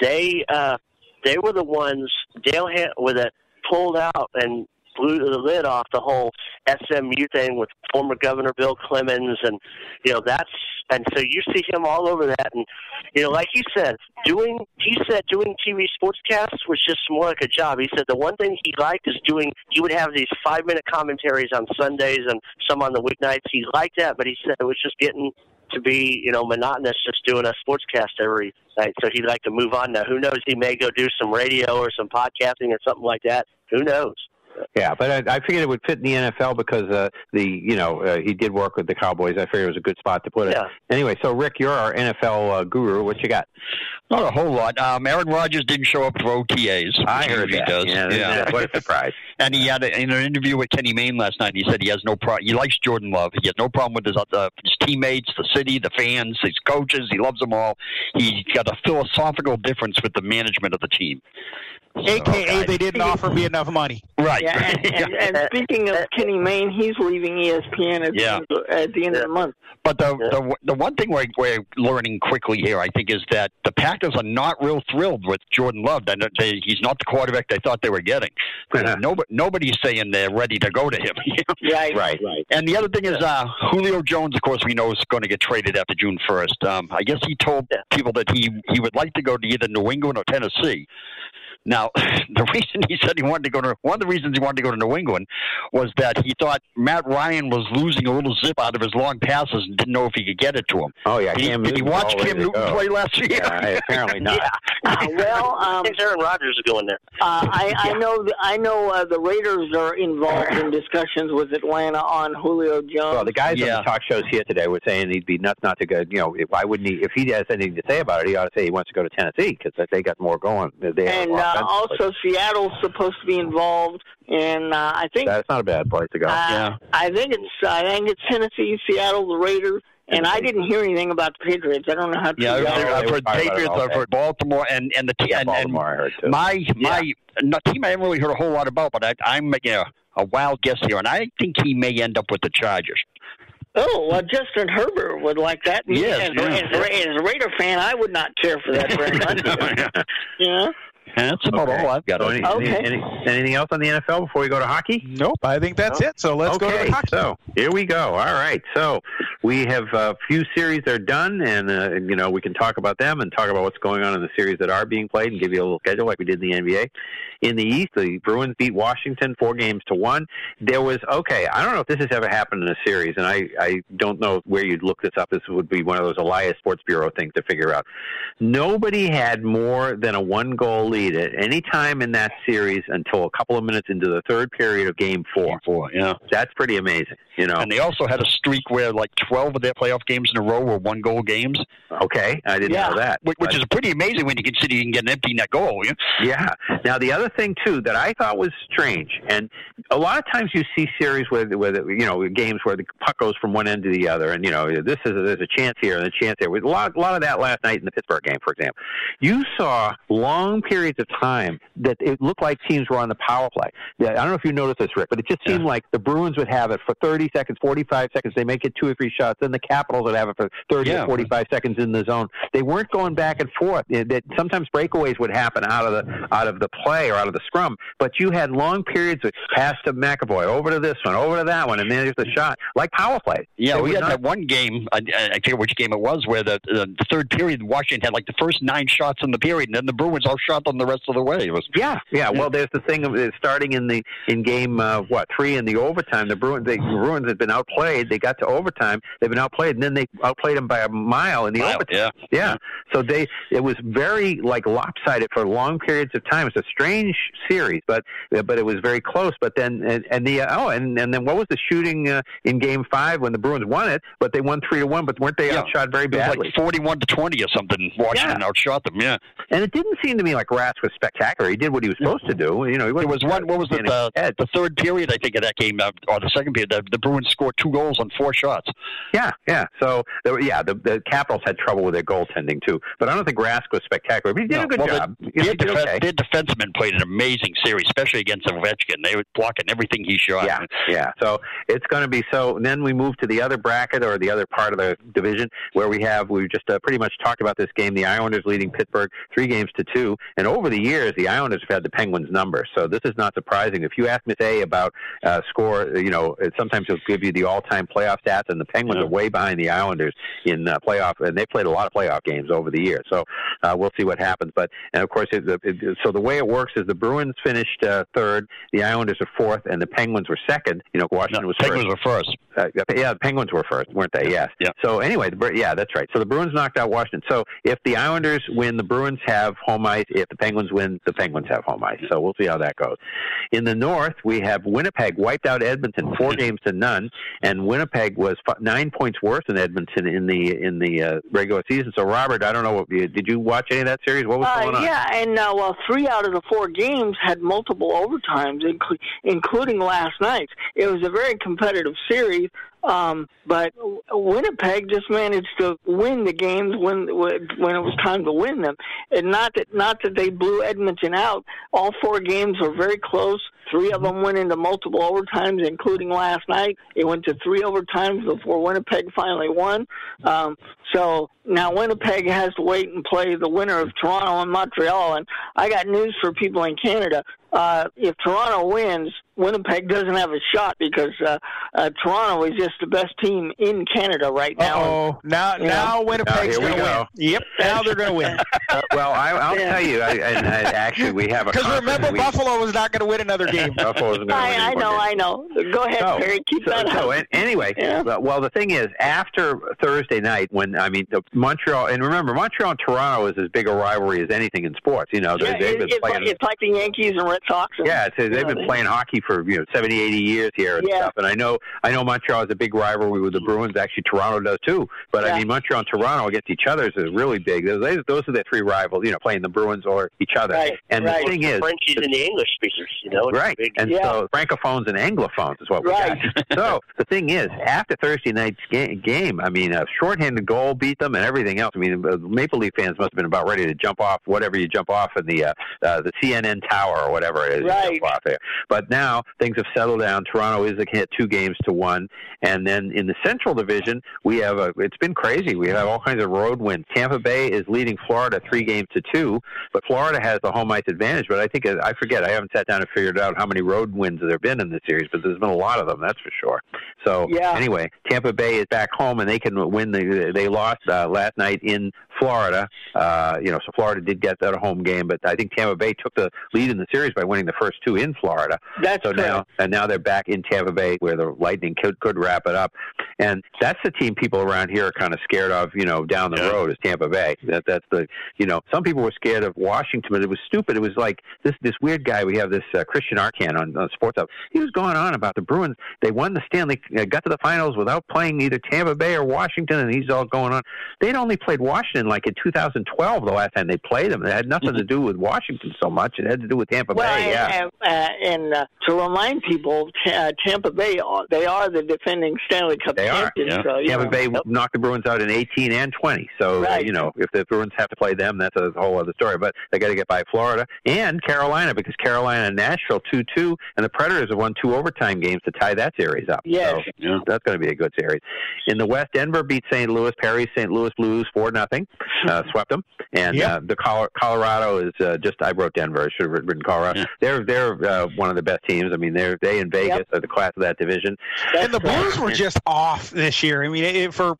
they uh, they were the ones Dale Han- with it pulled out and blew the lid off the whole SMU thing with former Governor Bill Clements, and you know that's and so you see him all over that, and you know, like he said, doing he said doing TV sportscasts was just more like a job. He said the one thing he liked is doing. He would have these five minute commentaries on Sundays and some on the weeknights. He liked that, but he said it was just getting to be you know monotonous just doing a sportscast every night. So he'd like to move on now. Who knows? He may go do some radio or some podcasting or something like that. Who knows? Yeah, but I, I figured it would fit in the NFL because uh, the you know uh, he did work with the Cowboys. I figured it was a good spot to put it. Yeah. Anyway, so Rick, you're our NFL uh, guru. What you got? Not a whole lot. Um, Aaron Rodgers didn't show up for OTAs. I which heard he that. does. Yeah, Yeah. what a surprise. And he had a, in an interview with Kenny Mayne last night. He said he has no problem. He likes Jordan Love. He has no problem with his uh, his teammates, the city, the fans, his coaches. He loves them all. He's got a philosophical difference with the management of the team. AKA, they didn't offer me enough money. Right. Yeah, and, and, and speaking of Kenny Mayne, he's leaving ESPN at, Yeah. the, end, at the end of the month. But the, the the one thing we're, we're learning quickly here, I think, is that the Packers are not real thrilled with Jordan Love. That they, he's not the quarterback they thought they were getting. Nobody, nobody's saying they're ready to go to him. Right, right, right. And the other thing is, uh, Julio Jones, of course, we know is going to get traded after June first. Um, I guess he told people that he he would like to go to either New England or Tennessee. Now, the reason he said he wanted to go to one of the reasons he wanted to go to New England was that he thought Matt Ryan was losing a little zip out of his long passes and didn't know if he could get it to him. Oh yeah, Did he, Cam did he watch all Cam Newton play last year? Yeah, apparently not. Uh, well, um, Aaron Rodgers is going there. Uh, I, I know. th- I know uh, the Raiders are involved in discussions with Atlanta on Julio Jones. Well, the guys on the talk shows here today were saying he'd be nuts not to go. You know, why wouldn't he? If he has anything to say about it, he ought to say he wants to go to Tennessee because they got more going. They have and more uh, offensively. also Seattle's supposed to be involved, and uh, I think that's not a bad place to go. uh, I think it's I think it's Tennessee, Seattle, the Raiders, and I didn't hear anything about the Patriots. I don't know how. To Yeah, I've that heard. I've heard Patriots, I've heard Baltimore, and and the team. and, and Baltimore, I heard too. My my no, team I haven't really heard a whole lot about, but I, I'm making a, a wild guess here, and I think he may end up with the Chargers. Oh, well, Justin Herbert would like that. Me Yes, as, yeah. as, as a Raider fan, I would not care for that very much. you know? That's about Okay. all I've got. So any. Okay. any- anything else on the NFL before we go to hockey? Nope, I think that's it. So let's okay, go to the hockey. so here we go. All right, so we have a few series that are done, and uh, you know we can talk about them and talk about what's going on in the series that are being played, and give you a little schedule like we did in the NBA. In the East, the Bruins beat Washington four games to one. There was okay. I don't know if this has ever happened in a series, and I I don't know where you'd look this up. This would be one of those Elias Sports Bureau things to figure out. Nobody had more than a one goal lead at any time in that series until a couple of minutes into the third period of Game Four. Four, yeah. That's pretty amazing, you know. And they also had a streak where like 12 of their playoff games in a row were one goal games. Okay, I didn't know that. Which, which is pretty amazing when you consider you can get an empty net goal. Yeah. Yeah. Now the other thing too that I thought was strange, and a lot of times you see series where, where the, you know games where the puck goes from one end to the other, and you know this is a, there's a chance here and a chance there. A lot, a lot of that last night in the Pittsburgh game, for example, you saw long periods of time that it looked like teams were on the power play. Yeah, I don't know if you noticed this, Rick, but it just seemed like the Bruins would have it for 30 seconds, 45 seconds. They make it two or three shots, then the Capitals would have it for 30 Yeah. or 45 seconds in the zone. They weren't going back and forth. That sometimes breakaways would happen out of the out of the play or out of the scrum, but you had long periods of pass to McAvoy, over to this one, over to that one, and then there's the shot, like power play. Yeah, They we had not- that one game. I, I forget which game it was, where the, the, the third period, Washington had like the first nine shots in the period, and then the Bruins outshot them the rest of the way. It was Yeah, yeah. Well, there's the thing of starting in the in game uh, what three in the overtime. The Bruins, they, the Bruins had been outplayed. They got to overtime. They've been outplayed, and then they outplayed them by a mile in the Mile, overtime. yeah. yeah. So they it was very like lopsided for long periods of time. It's a strange series, but but it was very close. But then and, and the oh and and then what was the shooting uh, in game five when the Bruins won it? But they won three to one. But weren't they Yeah. outshot very it was badly? like forty-one to twenty or something. Washington outshot them. Yeah, and it didn't seem to me like Rask was spectacular. He did what he was supposed to do. You know, he there was one. What was the the, the third period? I think of that game, uh, or the second period. The, the Bruins scored two goals on four shots. Yeah, yeah. So yeah, the, the Capitals had trouble with their goaltending too, but I don't think Rask was spectacular. But he did No, a good well, job. The, their, he did defen- okay. their defensemen played an amazing series, especially against Ovechkin. They were blocking everything he shot. Yeah, yeah. So it's going to be so. And then we move to the other bracket or the other part of the division where we have we just uh, pretty much talked about this game. The Islanders leading Pittsburgh three games to two, and over the years the Islanders have had the Penguins number. So this is not surprising. If you ask Miss A about uh, score, you know, sometimes he'll give you the all-time playoff stats, and the Penguins are way behind the Islanders in uh, playoff, and they played a lot of playoff games over the years. So uh, we'll see what happens. But and of course, it, it, so the way it works is the Bruins finished uh, third, the Islanders are fourth, and the Penguins were second. You know, Washington was Penguins first. were first. Uh, yeah, the Penguins were first, weren't they? Yes. Yeah. So anyway, the, yeah, that's right. So the Bruins knocked out Washington. So if the Islanders win, the Bruins have home ice. If the Penguins win, the Penguins have home ice. So we'll see how that goes. In the North, we have Winnipeg wiped out Edmonton four games to none, and Winnipeg was f- nine points worse than Edmonton in the in the uh, regular season. So Robert, I don't know, what, did you watch any of that series? What was going Uh, on? yeah, and uh, well, three out of the four games had multiple overtimes, inclu- including last night's. It was a very competitive series, um, but Winnipeg just managed to win the games when when it was time to win them, and not that not that they blew Edmonton out. All four games were very close. Three of them went into multiple overtimes, including last night. It went to three overtimes before Winnipeg finally won. Um, so now Winnipeg has to wait and play the winner of Toronto and Montreal. And I got news for people in Canada. Uh, if Toronto wins, Winnipeg doesn't have a shot because uh, uh, Toronto is just the best team in Canada right now. Oh, now Yeah. now Winnipeg's here going to go. win. Yep, now they're going to win. Uh, well, I, I'll Yeah. tell you. I, and, and actually, we have a Because remember, we- Buffalo was not going to win another game. Buffalo's gonna win I, I know, games. I know. Go ahead, So- Perry. Keep so, that so up. an- anyway, Yeah. uh, well, the thing is, after Thursday night, when I mean the Montreal, and remember, Montreal and Toronto is as big a rivalry as anything in sports. You know, they, Yeah, they've it- been it's, playing. like, it's like the Yankees and Red Sox. And, yeah, they've been playing hockey for you know 70, 80 years here and Yeah. stuff. And I know, I know Montreal is a big rivalry with the Bruins. Actually, Toronto does too. But Yeah. I mean, Montreal and Toronto against each other is really big. Those, those are the three rivals. You know, playing the Bruins or each other. Right, and right. the thing is, Frenchies and the English speakers, you know. Right. big. And Yeah. so francophones and anglophones is what we Right. got. so the thing is, after Thursday night's ga- game, I mean, a shorthanded goal beat them and everything else. I mean, uh, Maple Leaf fans must have been about ready to jump off whatever you jump off in the uh, uh, the CNN tower or whatever. Whatever it is. Right. You know, out there. But now things have settled down. Toronto is hit two games to one, and then in the Central Division, we have a. It's been crazy. We have all kinds of road wins. Tampa Bay is leading Florida three games to two, but Florida has the home ice advantage. But I think I forget. I haven't sat down and figured out how many road wins there have been in the series, but there's been a lot of them. That's for sure. So Yeah. anyway, Tampa Bay is back home, and they can win. The, they lost uh, last night in Florida. Uh, you know, so Florida did get that home game, but I think Tampa Bay took the lead in the series by winning the first two in Florida. That's so now, and now they're back in Tampa Bay, where the Lightning could could wrap it up. And that's the team people around here are kind of scared of. You know, down the road is Tampa Bay. That that's the you know some people were scared of Washington, but it was stupid. It was like this this weird guy. We have this uh, Christian Arcand on, on Sports Hub. He was going on about the Bruins. They won the Stanley, uh, got to the finals without playing either Tampa Bay or Washington, and he's all going on. They'd only played Washington like in 2012, the last time they played them. It had nothing to do with Washington so much. It had to do with Tampa Well, Bay. Yeah. and, uh, and uh, to remind people, uh, Tampa Bay, uh, they are the defending Stanley Cup They are. champions. So, Tampa know, Bay knocked the Bruins out in 18 and 20. So, uh, you know, if the Bruins have to play them, that's a whole other story. But they got to get by Florida and Carolina because Carolina and Nashville 2 2, and the Predators have won two overtime games to tie that series up. Yes. So that's going to be a good series. In the West, Denver beat St. Louis. Perry St. Louis Blues 4 nothing, uh, swept them. And uh, the Col- Colorado is uh, just, I wrote Denver. I should have written Colorado. They're they're uh, one of the best teams. I mean, they're they in Vegas are the class of that division. and the Blues were just off this year. I mean, it, for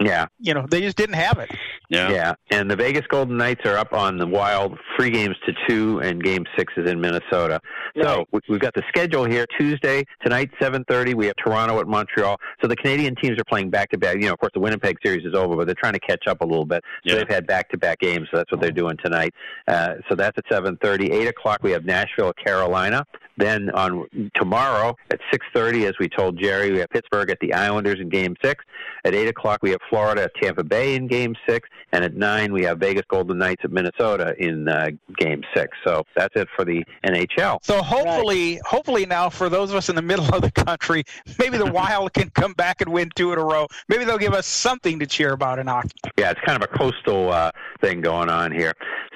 Yeah. you know, they just didn't have it. Yeah. yeah, And the Vegas Golden Knights are up on the Wild, three games to two, and Game Six is in Minnesota. So we- we've got the schedule here. Tuesday tonight, seven thirty. We have Toronto at Montreal. So the Canadian teams are playing back to back. You know, of course, the Winnipeg series is over, but they're trying to catch up a little bit. So they've had back to back games. So that's what they're doing tonight. Uh, so that's at seven thirty. Eight o'clock, we have Nashville, Carolina. Then on tomorrow at 6:30, as we told Jerry, we have Pittsburgh at the Islanders in Game Six. At eight o'clock, we have Florida at Tampa Bay in Game Six, and at nine, we have Vegas Golden Knights at Minnesota in uh, Game Six. So that's it for the NHL. So hopefully, hopefully now for those of us in the middle of the country, maybe the Wild can come back and win two in a row. Maybe they'll give us something to cheer about in hockey. Yeah, it's kind of a coastal uh, thing going on here.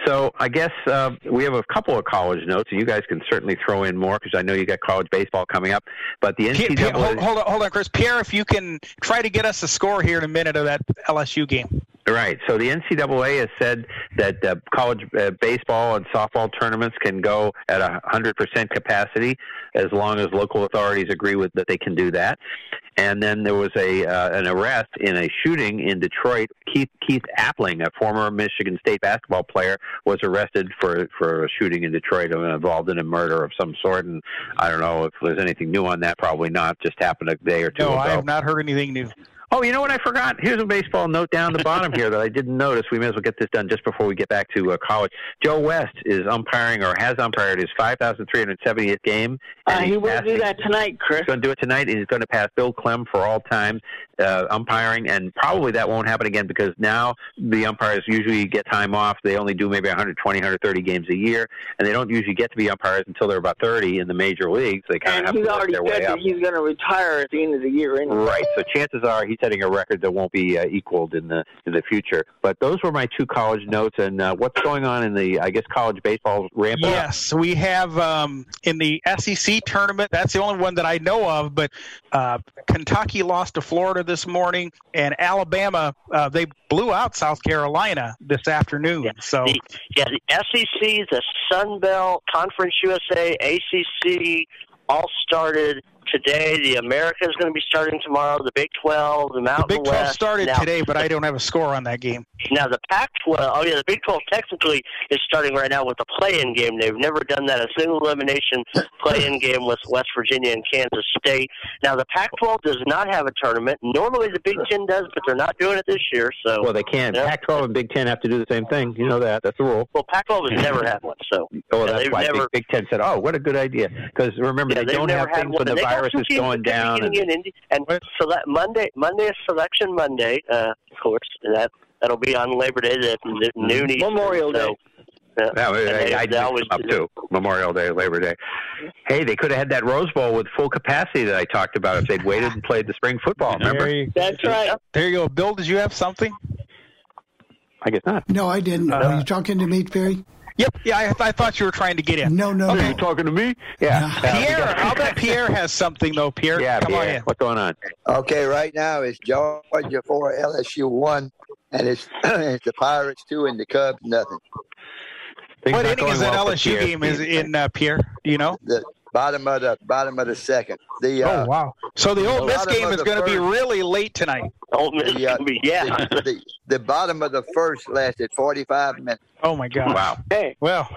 So I guess uh, we have a couple of college notes, and you guys can certainly throw in more because I know you got college baseball coming up. But the NCAA. Pierre, hold, hold on, hold on, Chris. Pierre, if you can try to get us a score here in a minute of that LSU game. Right. So the NCAA has said that uh, college uh, baseball and softball tournaments can go at a 100% capacity as long as local authorities agree with that they can do that. And then there was a uh, an arrest in a shooting in Detroit. Keith Keith Appling, a former Michigan State basketball player, was arrested for for a shooting in Detroit uh, involved in a murder of some sort. And I don't know if there's anything new on that. Probably not. Just happened a day or two No, ago. No, I have not heard anything new. Oh, you know what I forgot? Here's a baseball note down the bottom here that I didn't notice. We may as well get this done just before we get back to uh, college. Joe West is umpiring or has umpired his 5,370th game. Uh, he will do that tonight, Chris. He's going to do it tonight, and he's going to pass Bill Klem for all time uh, umpiring. And probably that won't happen again because now the umpires usually get time off. They only do maybe 120, 130 games a year, and they don't usually get to be umpires until they're about 30 in the major leagues. They kind And of have he's to work already their way said up. that he's going to retire at the end of the year anyway. Right. So chances are he's setting a record that won't be uh, equaled in the in the future. But those were my two college notes. And uh, what's going on in the I guess college baseball ramping up? Yes, we have um, in the SEC tournament. That's the only one that I know of. But uh, Kentucky lost to Florida this morning, and Alabama uh, they blew out South Carolina this afternoon. So The, yeah, the SEC, the Sun Belt, Conference USA, ACC, all started today. The America is going to be starting tomorrow. The Big 12, the the Mountain Big Twelve West. started now, today, but I don't have a score on that game. Now the Pac-12, oh yeah, the Big 12 technically is starting right now with a play-in game. They've never done that a single elimination play-in game with West Virginia and Kansas State. Now the Pac-12 does not have a tournament. Normally the Big Ten does, but they're not doing it this year. So Well, they can't. Yeah. Pac-12 and Big Ten have to do the same thing. You know that. That's the rule. Well, Pac-12 has never had one. So Oh, Yeah, that's why never- Big, Big Ten said, "Oh, what a good idea." Because remember, Yeah, they don't have things one. when the And they got virus is going down. beginning And, in and so that Monday, Monday is Selection Monday, uh, of course. and That that'll be on Labor Day, at noon Eastern. Memorial so, Day. Yeah, Yeah, and I, they, I they always up too. Memorial Day, Labor Day. Hey, they could have had that Rose Bowl with full capacity that I talked about if they'd waited and played the spring football. Remember? There you, That's right. there you go. Bill, did you have something? I guess not. No, I didn't. Uh, Are you talking to me, Perry? Yep. Yeah, I, I thought you were trying to get in. No, no, okay. no. talking to me? Yeah. Pierre, I'll bet Pierre has something though. Pierre, Yeah, come on Pierre. in. What's going on? Okay, right now it's Georgia four, LSU one, and it's it's the Pirates two and the Cubs nothing. Things What not inning is going that well LSU game is in uh, Pierre? Do you know? The bottom of the bottom of the second. The uh, oh wow! So the Old the Miss game is going to be really late tonight. Ole Miss the, uh, be, yeah. the, the, the bottom of the first lasted forty five minutes. Oh my God! Wow. Hey, Well,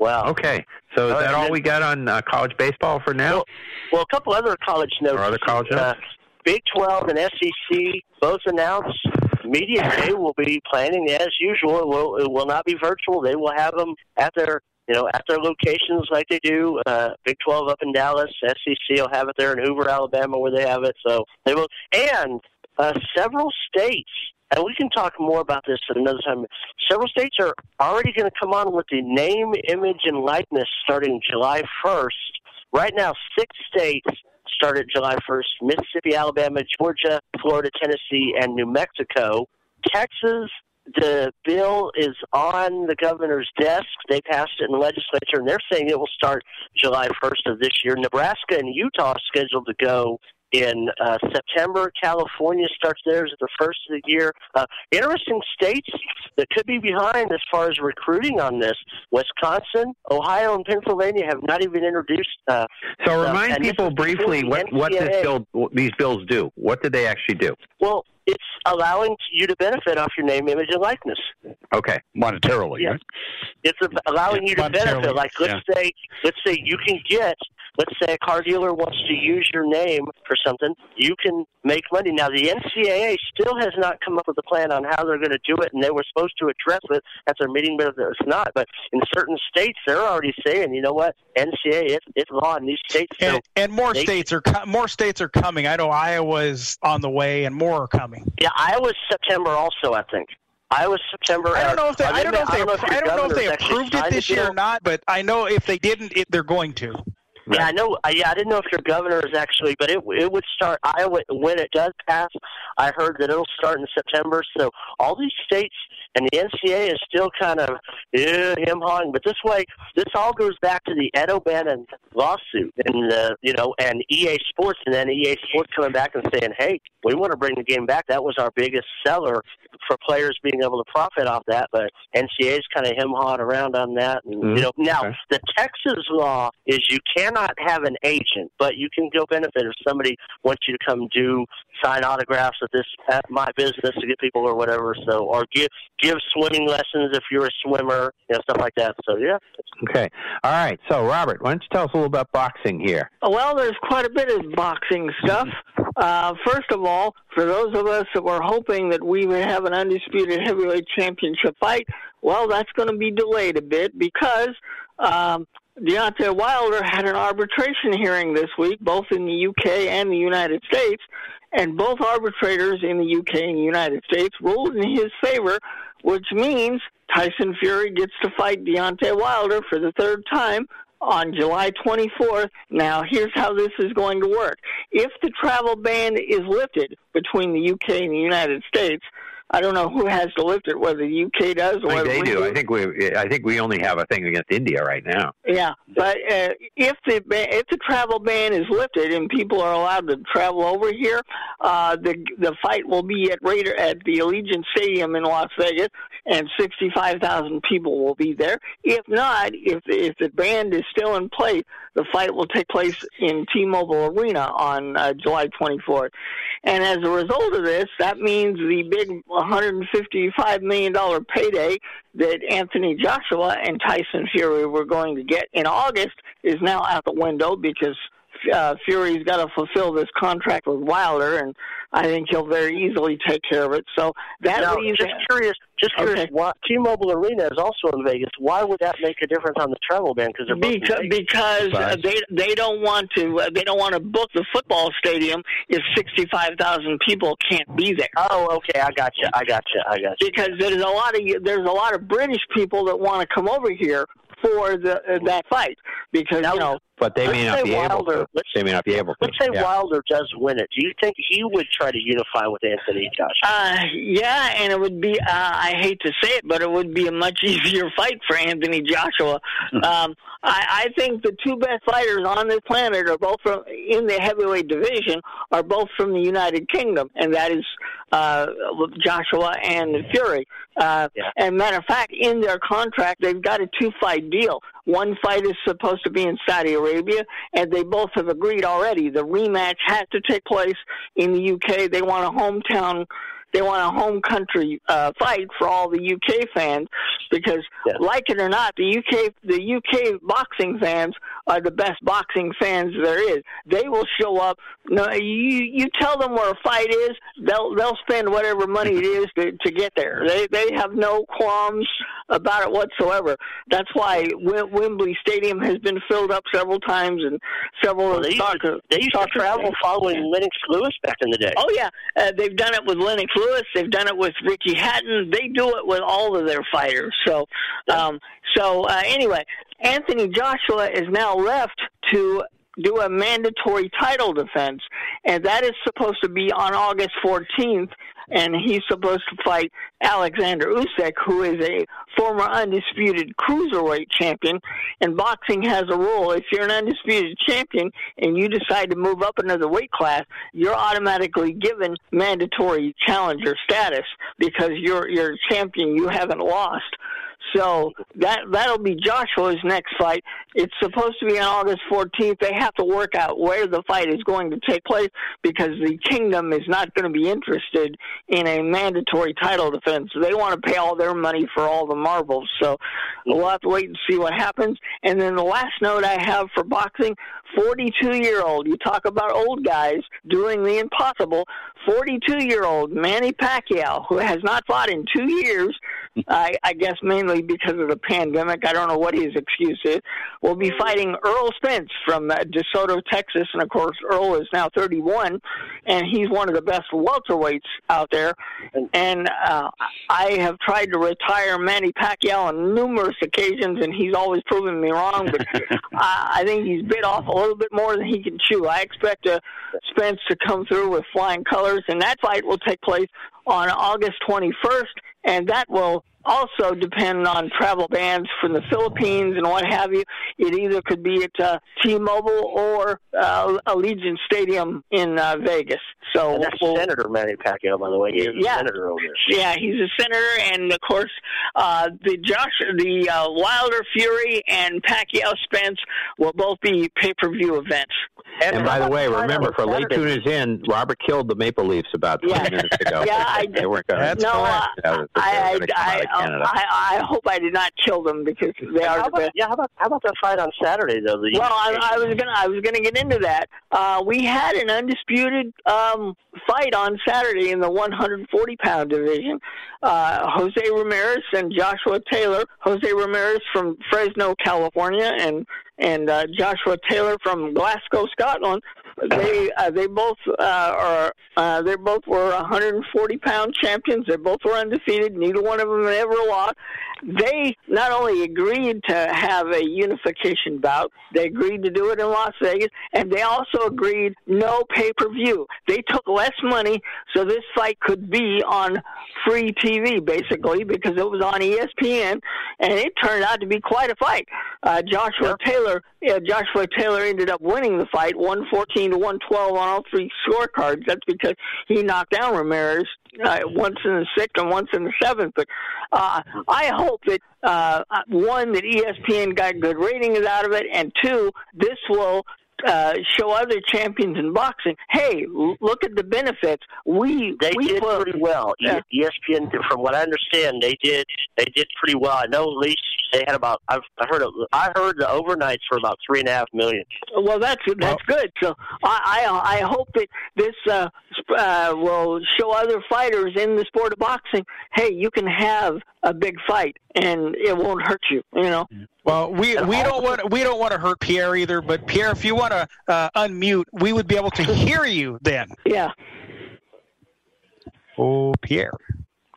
wow. Okay. So is All right, that all then- we got on uh, college baseball for now? Well, a couple other college notes. Or other college Uh, notes? Big 12 and SEC both announced media day will be planning as usual. It will, it will not be virtual. They will have them at their you know at their locations like they do. Uh, Big 12 up in Dallas. SEC will have it there in Hoover, Alabama, where they have it. So they will. And uh, several states. And we can talk more about this at another time. Several states are already going to come on with the name, image, and likeness starting July 1st. Right now, six states started July 1st Mississippi, Alabama, Georgia, Florida, Tennessee, and New Mexico. Texas, the bill is on the governor's desk. They passed it in the legislature, and they're saying it will start July 1st of this year. Nebraska and Utah are scheduled to go in uh, September. California starts theirs at the first of the year. Uh, interesting states that could be behind as far as recruiting on this. Wisconsin, Ohio, and Pennsylvania have not even introduced. Uh, So uh, remind people briefly what what this bill these bills do. What did they actually do? Well, it's allowing you to benefit off your name, image, and likeness. Okay. Monetarily, Yeah. right? It's allowing you to benefit. Like let's say, let's say you can get, let's say a car dealer wants to use your name for something, you can make money. Now the NCAA still has not come up with a plan on how they're going to do it, and they were supposed to address it at their meeting, but it's not. But in certain states, they're already saying, you know what, NCAA, it's, it's law in these states. So and, and more they- states are co- more states are coming. I know Iowa's on the way, and more are coming. Yeah, Iowa's September also, I think. Iowa's September. I don't know if they. I don't know if they. I don't know if they approved it this year or not, but I know if they didn't, it, they're going to. Yeah, I know. Yeah, I didn't know if your governor is actually, but it it would start Iowa when it does pass. I heard that it'll start in September. So all these states and the NCAA is still kind of yeah, him hawing. But this way, this all goes back to the Ed O'Bannon lawsuit, and uh, you know, and EA Sports, and then EA Sports coming back and saying, "Hey, we want to bring the game back. That was our biggest seller for players being able to profit off that." But NCAA's kind of him hawing around on that, and Mhm. you know, now Okay. the Texas law is you cannot have an agent, but you can go benefit if somebody wants you to come do sign autographs at this at my business to get people or whatever. So or give give swimming lessons if you're a swimmer, you know, stuff like that. So yeah. Okay. All right. So Robert, why don't you tell us a little about boxing here? Well, there's quite a bit of boxing stuff. Uh, first of all, for those of us that were hoping that we would have an undisputed heavyweight championship fight, well, that's going to be delayed a bit because um, Deontay Wilder had an arbitration hearing this week, both in the UK and the United States, and both arbitrators in the UK and the United States ruled in his favor, which means Tyson Fury gets to fight Deontay Wilder for the third time on July 24th. Now, here's how this is going to work. If the travel ban is lifted between the UK and the United States, I don't know who has to lift it, whether the UK does or I think they we do. I think we. I think we only have a thing against India right now. Yeah, but uh, if the if the travel ban is lifted and people are allowed to travel over here, uh, the the fight will be at Raider at the Allegiant Stadium in Las Vegas, and sixty five thousand people will be there. If not, if if the band is still in play, the fight will take place in T-Mobile Arena on uh, July twenty fourth. And as a result of this, that means the big $155 million payday that Anthony Joshua and Tyson Fury were going to get in August is now out the window because uh, Fury's got to fulfill this contract with Wilder, and I think he'll very easily take care of it. So that now, leaves just curious, just curious. Okay. Why, T-Mobile Arena is also in Vegas. Why would that make a difference on the travel ban? Because they're both because, because uh, they they don't want to uh, they don't want to book the football stadium if sixty five thousand people can't be there. Oh, okay, I got you. I got you. I got you. because there's a lot of there's a lot of British people that want to come over here for the uh, that fight because you know. But they may Let's not say be able Wilder- to. They may not be able to. Let's say yeah. Wilder does win it. Do you think he would try to unify with Anthony Joshua? Uh, yeah, and it would be, uh, I hate to say it, but it would be a much easier fight for Anthony Joshua. um, I, I think the two best fighters on this planet are both from, in the heavyweight division, are both from the United Kingdom, and that is uh, Joshua and Fury. Uh, And matter of fact, in their contract, they've got a two-fight deal. One fight is supposed to be in Saudi Arabia, and they both have agreed already. The rematch has to take place in the UK. They want a hometown they want a home country uh, fight for all the UK fans because, like it or not, the UK the UK boxing fans are the best boxing fans there is. They will show up. No, you you tell them where a fight is, they'll they'll spend whatever money it is to, to get there. They they have no qualms about it whatsoever. That's why Wim- Wembley Stadium has been filled up several times, and several Well, of they the used to- They used to travel following Lennox Lewis back in the day. Oh yeah, uh, they've done it with Lennox Lewis. They've done it with Ricky Hatton. They do it with all of their fighters. So, um, so uh, anyway, Anthony Joshua is now left to do a mandatory title defense, and that is supposed to be on August 14th. And he's supposed to fight Alexander Usyk, who is a former undisputed cruiserweight champion. And boxing has a rule: if you're an undisputed champion and you decide to move up another weight class, you're automatically given mandatory challenger status because you're you're a champion. You haven't lost. So that that'll be Joshua's next fight. It's supposed to be on August 14th. They have to work out where the fight is going to take place because the kingdom is not going to be interested in a mandatory title defense. They want to pay all their money for all the marbles. So we'll have to wait and see what happens. And then the last note I have for boxing: 42 year old. You talk about old guys doing the impossible. 42 year old Manny Pacquiao, who has not fought in two years, I, I guess mainly because of the pandemic. I don't know what his excuse is. Will be fighting Errol Spence from uh, DeSoto, Texas, and of course Errol is now 31, and he's one of the best welterweights out there. And uh, I have tried to retire Manny Pacquiao on numerous occasions, and he's always proven me wrong. But I, I think he's bit off a little bit more than he can chew. I expect uh, Spence to come through with flying colors, and that fight will take place on August 21st, and that will also depend on travel bans from the Philippines and what have you. It either could be at uh, T-Mobile or uh, Allegiant Stadium in uh, Vegas. So And that's we'll- Senator Manny Pacquiao, by the way. He's Yeah. a senator over there. yeah, he's a senator, and of course, uh, the Josh, the uh, Wilder Fury and Pacquiao Spence will both be pay-per-view events. And by the way, remember for late tuners in, Robert killed the Maple Leafs about 20 Yeah. minutes ago. Yeah, I- they weren't going That's No, correct. to. I, I, I, I, I, I hope I did not kill them because they are How the about, best. yeah, how about how about that fight on Saturday though? The Well, I, I was gonna I was gonna get into that. Uh, we had an undisputed um, fight on Saturday in the 140 pound division. Uh, Jose Ramirez and Joshua Taylor. Jose Ramirez from Fresno, California, and and uh, Joshua Taylor from Glasgow, Scotland. They uh, they both uh, are uh, they both were 140 pound champions. They both were undefeated. Neither one of them ever lost. They not only agreed to have a unification bout, they agreed to do it in Las Vegas, and they also agreed no pay per view. They took less money so this fight could be on free TV, basically, because it was on ESPN, and it turned out to be quite a fight. Uh, Joshua Taylor, yeah, Joshua Taylor ended up winning the fight, one fourteen to one twelve on all three scorecards. That's because he knocked down Ramirez uh, once in the sixth and once in the seventh. But uh, I hope that uh, one that ESPN got good ratings out of it, and two, this will uh, show other champions in boxing. Hey, look at the benefits. We They we did put, pretty well. Yeah. ESPN, from what I understand, they did they did pretty well. I know at least they had about I've heard it, I heard the overnights for about three and a half million. Well, that's that's good. So I I, I hope that this uh, uh, will show other fighters in the sport of boxing. Hey, you can have a big fight and it won't hurt you. You know. Well, we we don't want we don't want to hurt Pierre either. But Pierre, if you want to uh, unmute, we would be able to hear you then. Yeah. Oh, Pierre.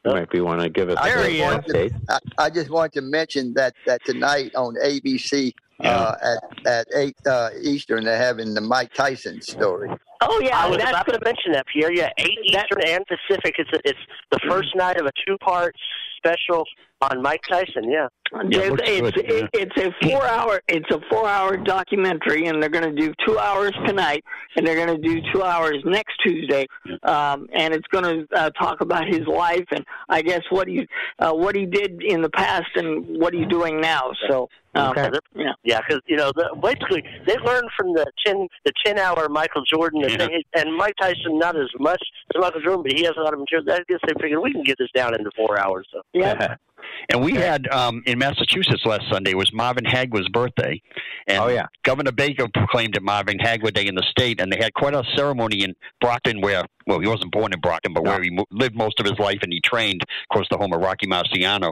You might be want to give us I a just little want to- I, I just want to mention that, that tonight on ABC uh, at at eight uh, Eastern they're having the Mike Tyson story. Oh yeah, I was that's about to mention that, Pierre. Yeah, eight Eastern and Pacific. It's it's the first night of a two-part special on Mike Tyson. Yeah. Dave, it's it, it's a four hour it's a four hour documentary, and they're going to do two hours tonight, and they're going to do two hours next Tuesday, um, and it's going to uh, talk about his life and I guess what he uh, what he did in the past and what he's doing now. So um, yeah. Yeah, because you know, the, basically they learned from the ten the ten hour Michael Jordan, and, they, and Mike Tyson not as much as Michael Jordan, but he has a lot of material. I guess they figured we can get this down into four hours. So yeah. And we had um, in Massachusetts last Sunday was Marvin Hagler's birthday, and Oh, yeah. Governor Baker proclaimed it Marvin Hagler Day in the state, and they had quite a ceremony in Brockton, where well he wasn't born in Brockton, but where he mo- lived most of his life, and he trained, of course, the home of Rocky Marciano.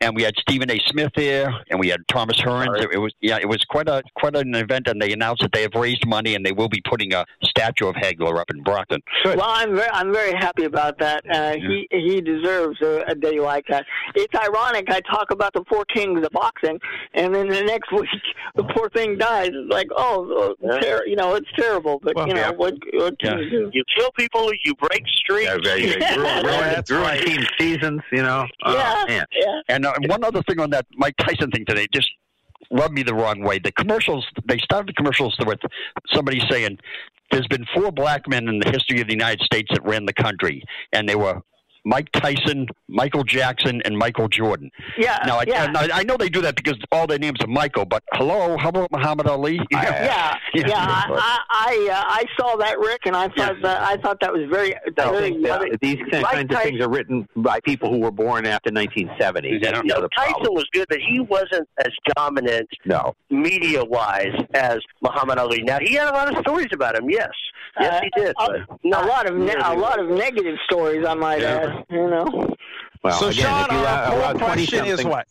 And we had Stephen A. Smith there, and we had Thomas Hearns. It, it was yeah, it was quite a quite an event, and they announced that they have raised money, and they will be putting a statue of Hagler up in Brockton. Well, I'm very, I'm very happy about that. Uh, He he deserves a, a day like that. It's ironic. I talk about the four kings of boxing, and then the next week the poor thing dies. It's like, oh, ter- you know, it's terrible. But Well, you know, yeah. what what can you do? you kill people, you break streaks. Yeah, very, very, ruin, ruin, ruin team seasons, you know. Oh, man. And uh, one other thing on that Mike Tyson thing today, just rubbed me the wrong way. The commercials, they started the commercials with somebody saying, "There's been four black men in the history of the United States that ran the country, and they were." Mike Tyson, Michael Jackson, and Michael Jordan. Yeah, Now, I, yeah. now, I know they do that because all their names are Michael, but hello, how about Muhammad Ali? Yeah, yeah. I I, I, uh, I saw that, Rick, and I thought that I thought that was very No, very. uh, these kind Mike kinds of things are written by people who were born after 1970. That's the You know, other Tyson problem. was good, but he wasn't as dominant No. media wise as Muhammad Ali. Now he had a lot of stories about him. Yes, yes, he did. Uh, but a lot of ne- a lot of negative stories, I might add. You know. Well, So, again, Sean, if you our allow, poll allow question is what?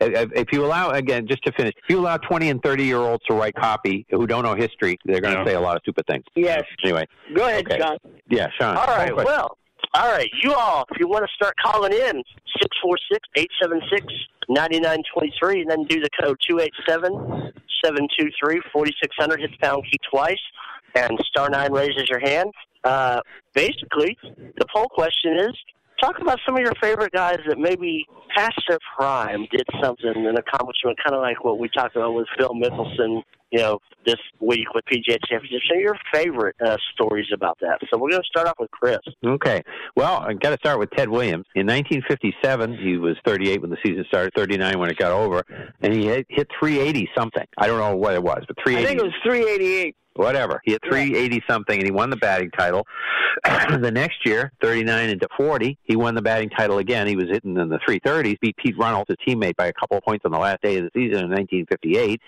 If if you allow, again, just to finish, if you allow 20 and 30 year olds to write copy who don't know history, they're going to say a lot of stupid things. Yes. Anyway. Go ahead, Okay. John. Yeah, Sean. All right. Well, all right. You all, if you want to start calling in, six four six eight seven six ninety nine twenty three, and then do the code two eight seven seven two three forty six hundred. Hit the pound key twice, and star nine raises your hand. Uh, basically, the poll question is: talk about some of your favorite guys that maybe past their prime did something, an accomplishment, kind of like what we talked about with Phil Mickelson. You know, this week with PGA Championship. So your favorite uh, stories about that. So we're going to start off with Chris. Okay. Well, I got to start with Ted Williams. In 1957, he was 38 when the season started, 39 when it got over, and he hit, hit 380 something. I don't know what it was, but 380. I think it was 388. Whatever. He hit 380 something, and he won the batting title. the next year, 39 into 40, he won the batting title again. He was hitting in the 330s, beat Pete Runnels, his teammate, by a couple of points on the last day of the season in 1958.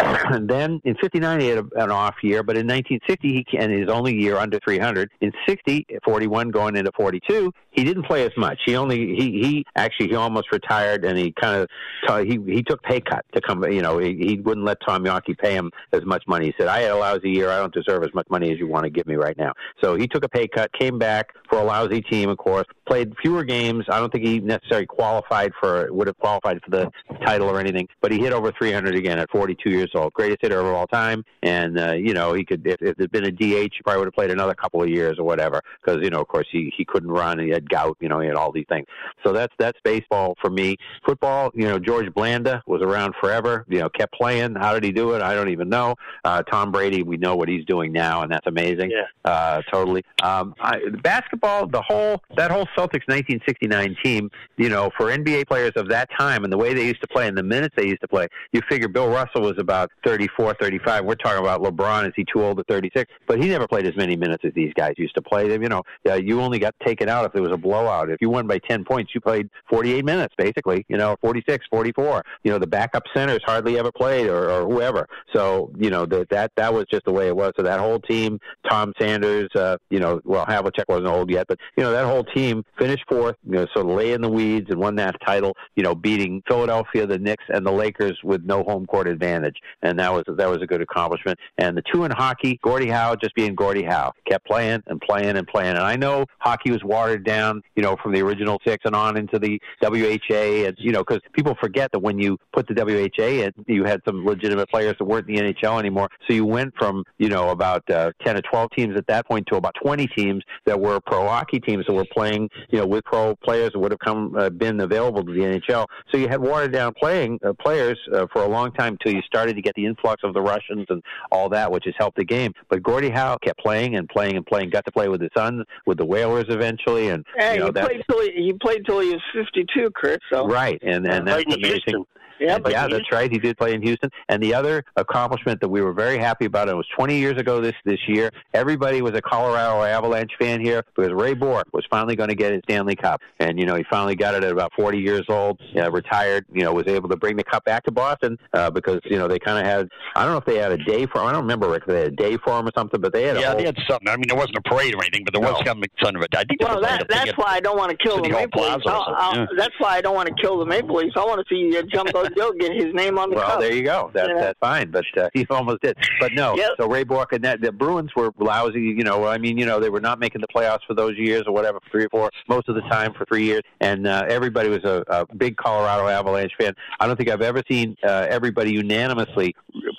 and then in 59, he had a, an off year, but in 1960, he and his only year under 300. In 60, 41 going into 42, he didn't play as much. He only he he actually he almost retired, and he kind of he he took pay cut to come. You know, he, he wouldn't let Tom Yawkey pay him as much money. He said, "I had a lousy year. I don't deserve as much money as you want to give me right now." So he took a pay cut, came back for a lousy team, of course, played fewer games. I don't think he necessarily qualified for would have qualified for the title or anything, but he hit over 300 again at 42 years old, greatest hitter of all time. And uh, you know, he could if, if there'd been a DH, he probably would have played another couple of years or whatever, because you know, of course, he he couldn't run, he had gout, you know, he had all these things. So that's that's baseball for me. Football, you know, George Blanda was around forever. You know, kept playing. How did he do it? I don't even know. Uh, Tom Brady, we know what he's doing now, and that's amazing. Yeah. Uh, totally. Um, I, basketball, the whole that whole Celtics 1969 team, you know, for NBA players of that time and the way they used to play and the minutes they used to play, you figure Bill Russell was about 34, 35. We're talking about LeBron. Is he too old at 36? But he never played as many minutes as these guys used to play. You know, uh, you only got taken out if there was a blowout. If you won by 10 points, you played 48 minutes, basically. You know, 46, 44. You know, the backup centers hardly ever played or, or whoever. So, you know, that that that was just the way it was. So that whole team, Tom Sanders, uh, you know, well, Havlicek wasn't old yet, but you know, that whole team finished fourth, you know, sort of lay in the weeds and won that title. You know, beating Philadelphia, the Knicks, and the Lakers with no home court advantage, and that was that was a good accomplishment. And the two in hockey, Gordie Howe just being Gordie Howe, kept playing and playing and playing. And I know hockey was watered down, you know, from the original six and on into the WHA, and you know, because people forget that when you put the WHA in, you had some legitimate players that weren't in the NHL anymore. So you went from you know about uh, ten or twelve teams at that point to about twenty teams that were pro hockey teams that were playing, you know, with pro players that would have come uh, been available to the NHL. So you had watered down playing uh, players uh, for a long time until you started to get the influx of the Russians and all that, which has helped the game. But Gordie Howe kept playing and playing and playing. Got to play with his sons, with the Whalers eventually, and Yeah, you know he that. played till he, he played till he was fifty-two, Chris. So Right, and and that's Played in amazing. Houston. Yeah, but yeah, that's right. He did play in Houston. And the other accomplishment that we were very happy about, it was 20 years ago this this year. Everybody was a Colorado Avalanche fan here because Ray Bourque was finally going to get his Stanley Cup, and you know he finally got it at about 40 years old. Yeah, retired. You know, was able to bring the cup back to Boston uh, because you know they kind of had. I don't know if they had a day for. him. I don't remember Rick. They had a day for him or something, but they had. A Yeah, whole, they had something. I mean, there wasn't a parade or anything, but there was some son of a. I think Well, that, like a thing that's why I don't want to kill the City Hall Maple Leafs. Plaza or I'll- something, I'll- That's why I don't want to kill the Maple Leafs. I want to see uh, Jumbo Joe get his name on the Well, cup. there you go. You know? that's fine, but uh, he almost did. But no. Yep. So Ray Bourque and that the Bruins were lousy. You know, I mean, you know, they were not making the playoffs for those years or whatever, three or four, most of the time for three years. And uh, everybody was a, a big Colorado Avalanche fan. I don't think I've ever seen uh, everybody unanimously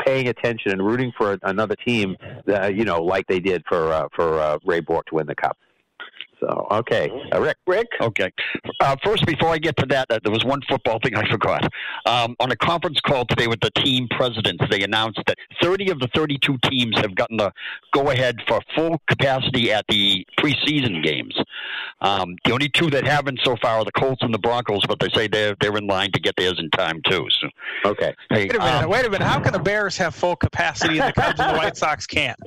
paying attention and rooting for another team, uh, you know, like they did for uh, for uh, Ray Bourque to win the cup. So okay, uh, Rick. Rick. Okay. Uh, first, before I get to that, uh, there was one football thing I forgot. Um, on a conference call today with the team presidents, they announced that 30 of the 32 teams have gotten the go ahead for full capacity at the preseason games. Um, the only two that haven't so far are the Colts and the Broncos, but they say they're they're in line to get theirs in time too. So okay. Hey, Wait a minute. um, wait a minute. How can the Bears have full capacity and the Cubs and the White Sox can't?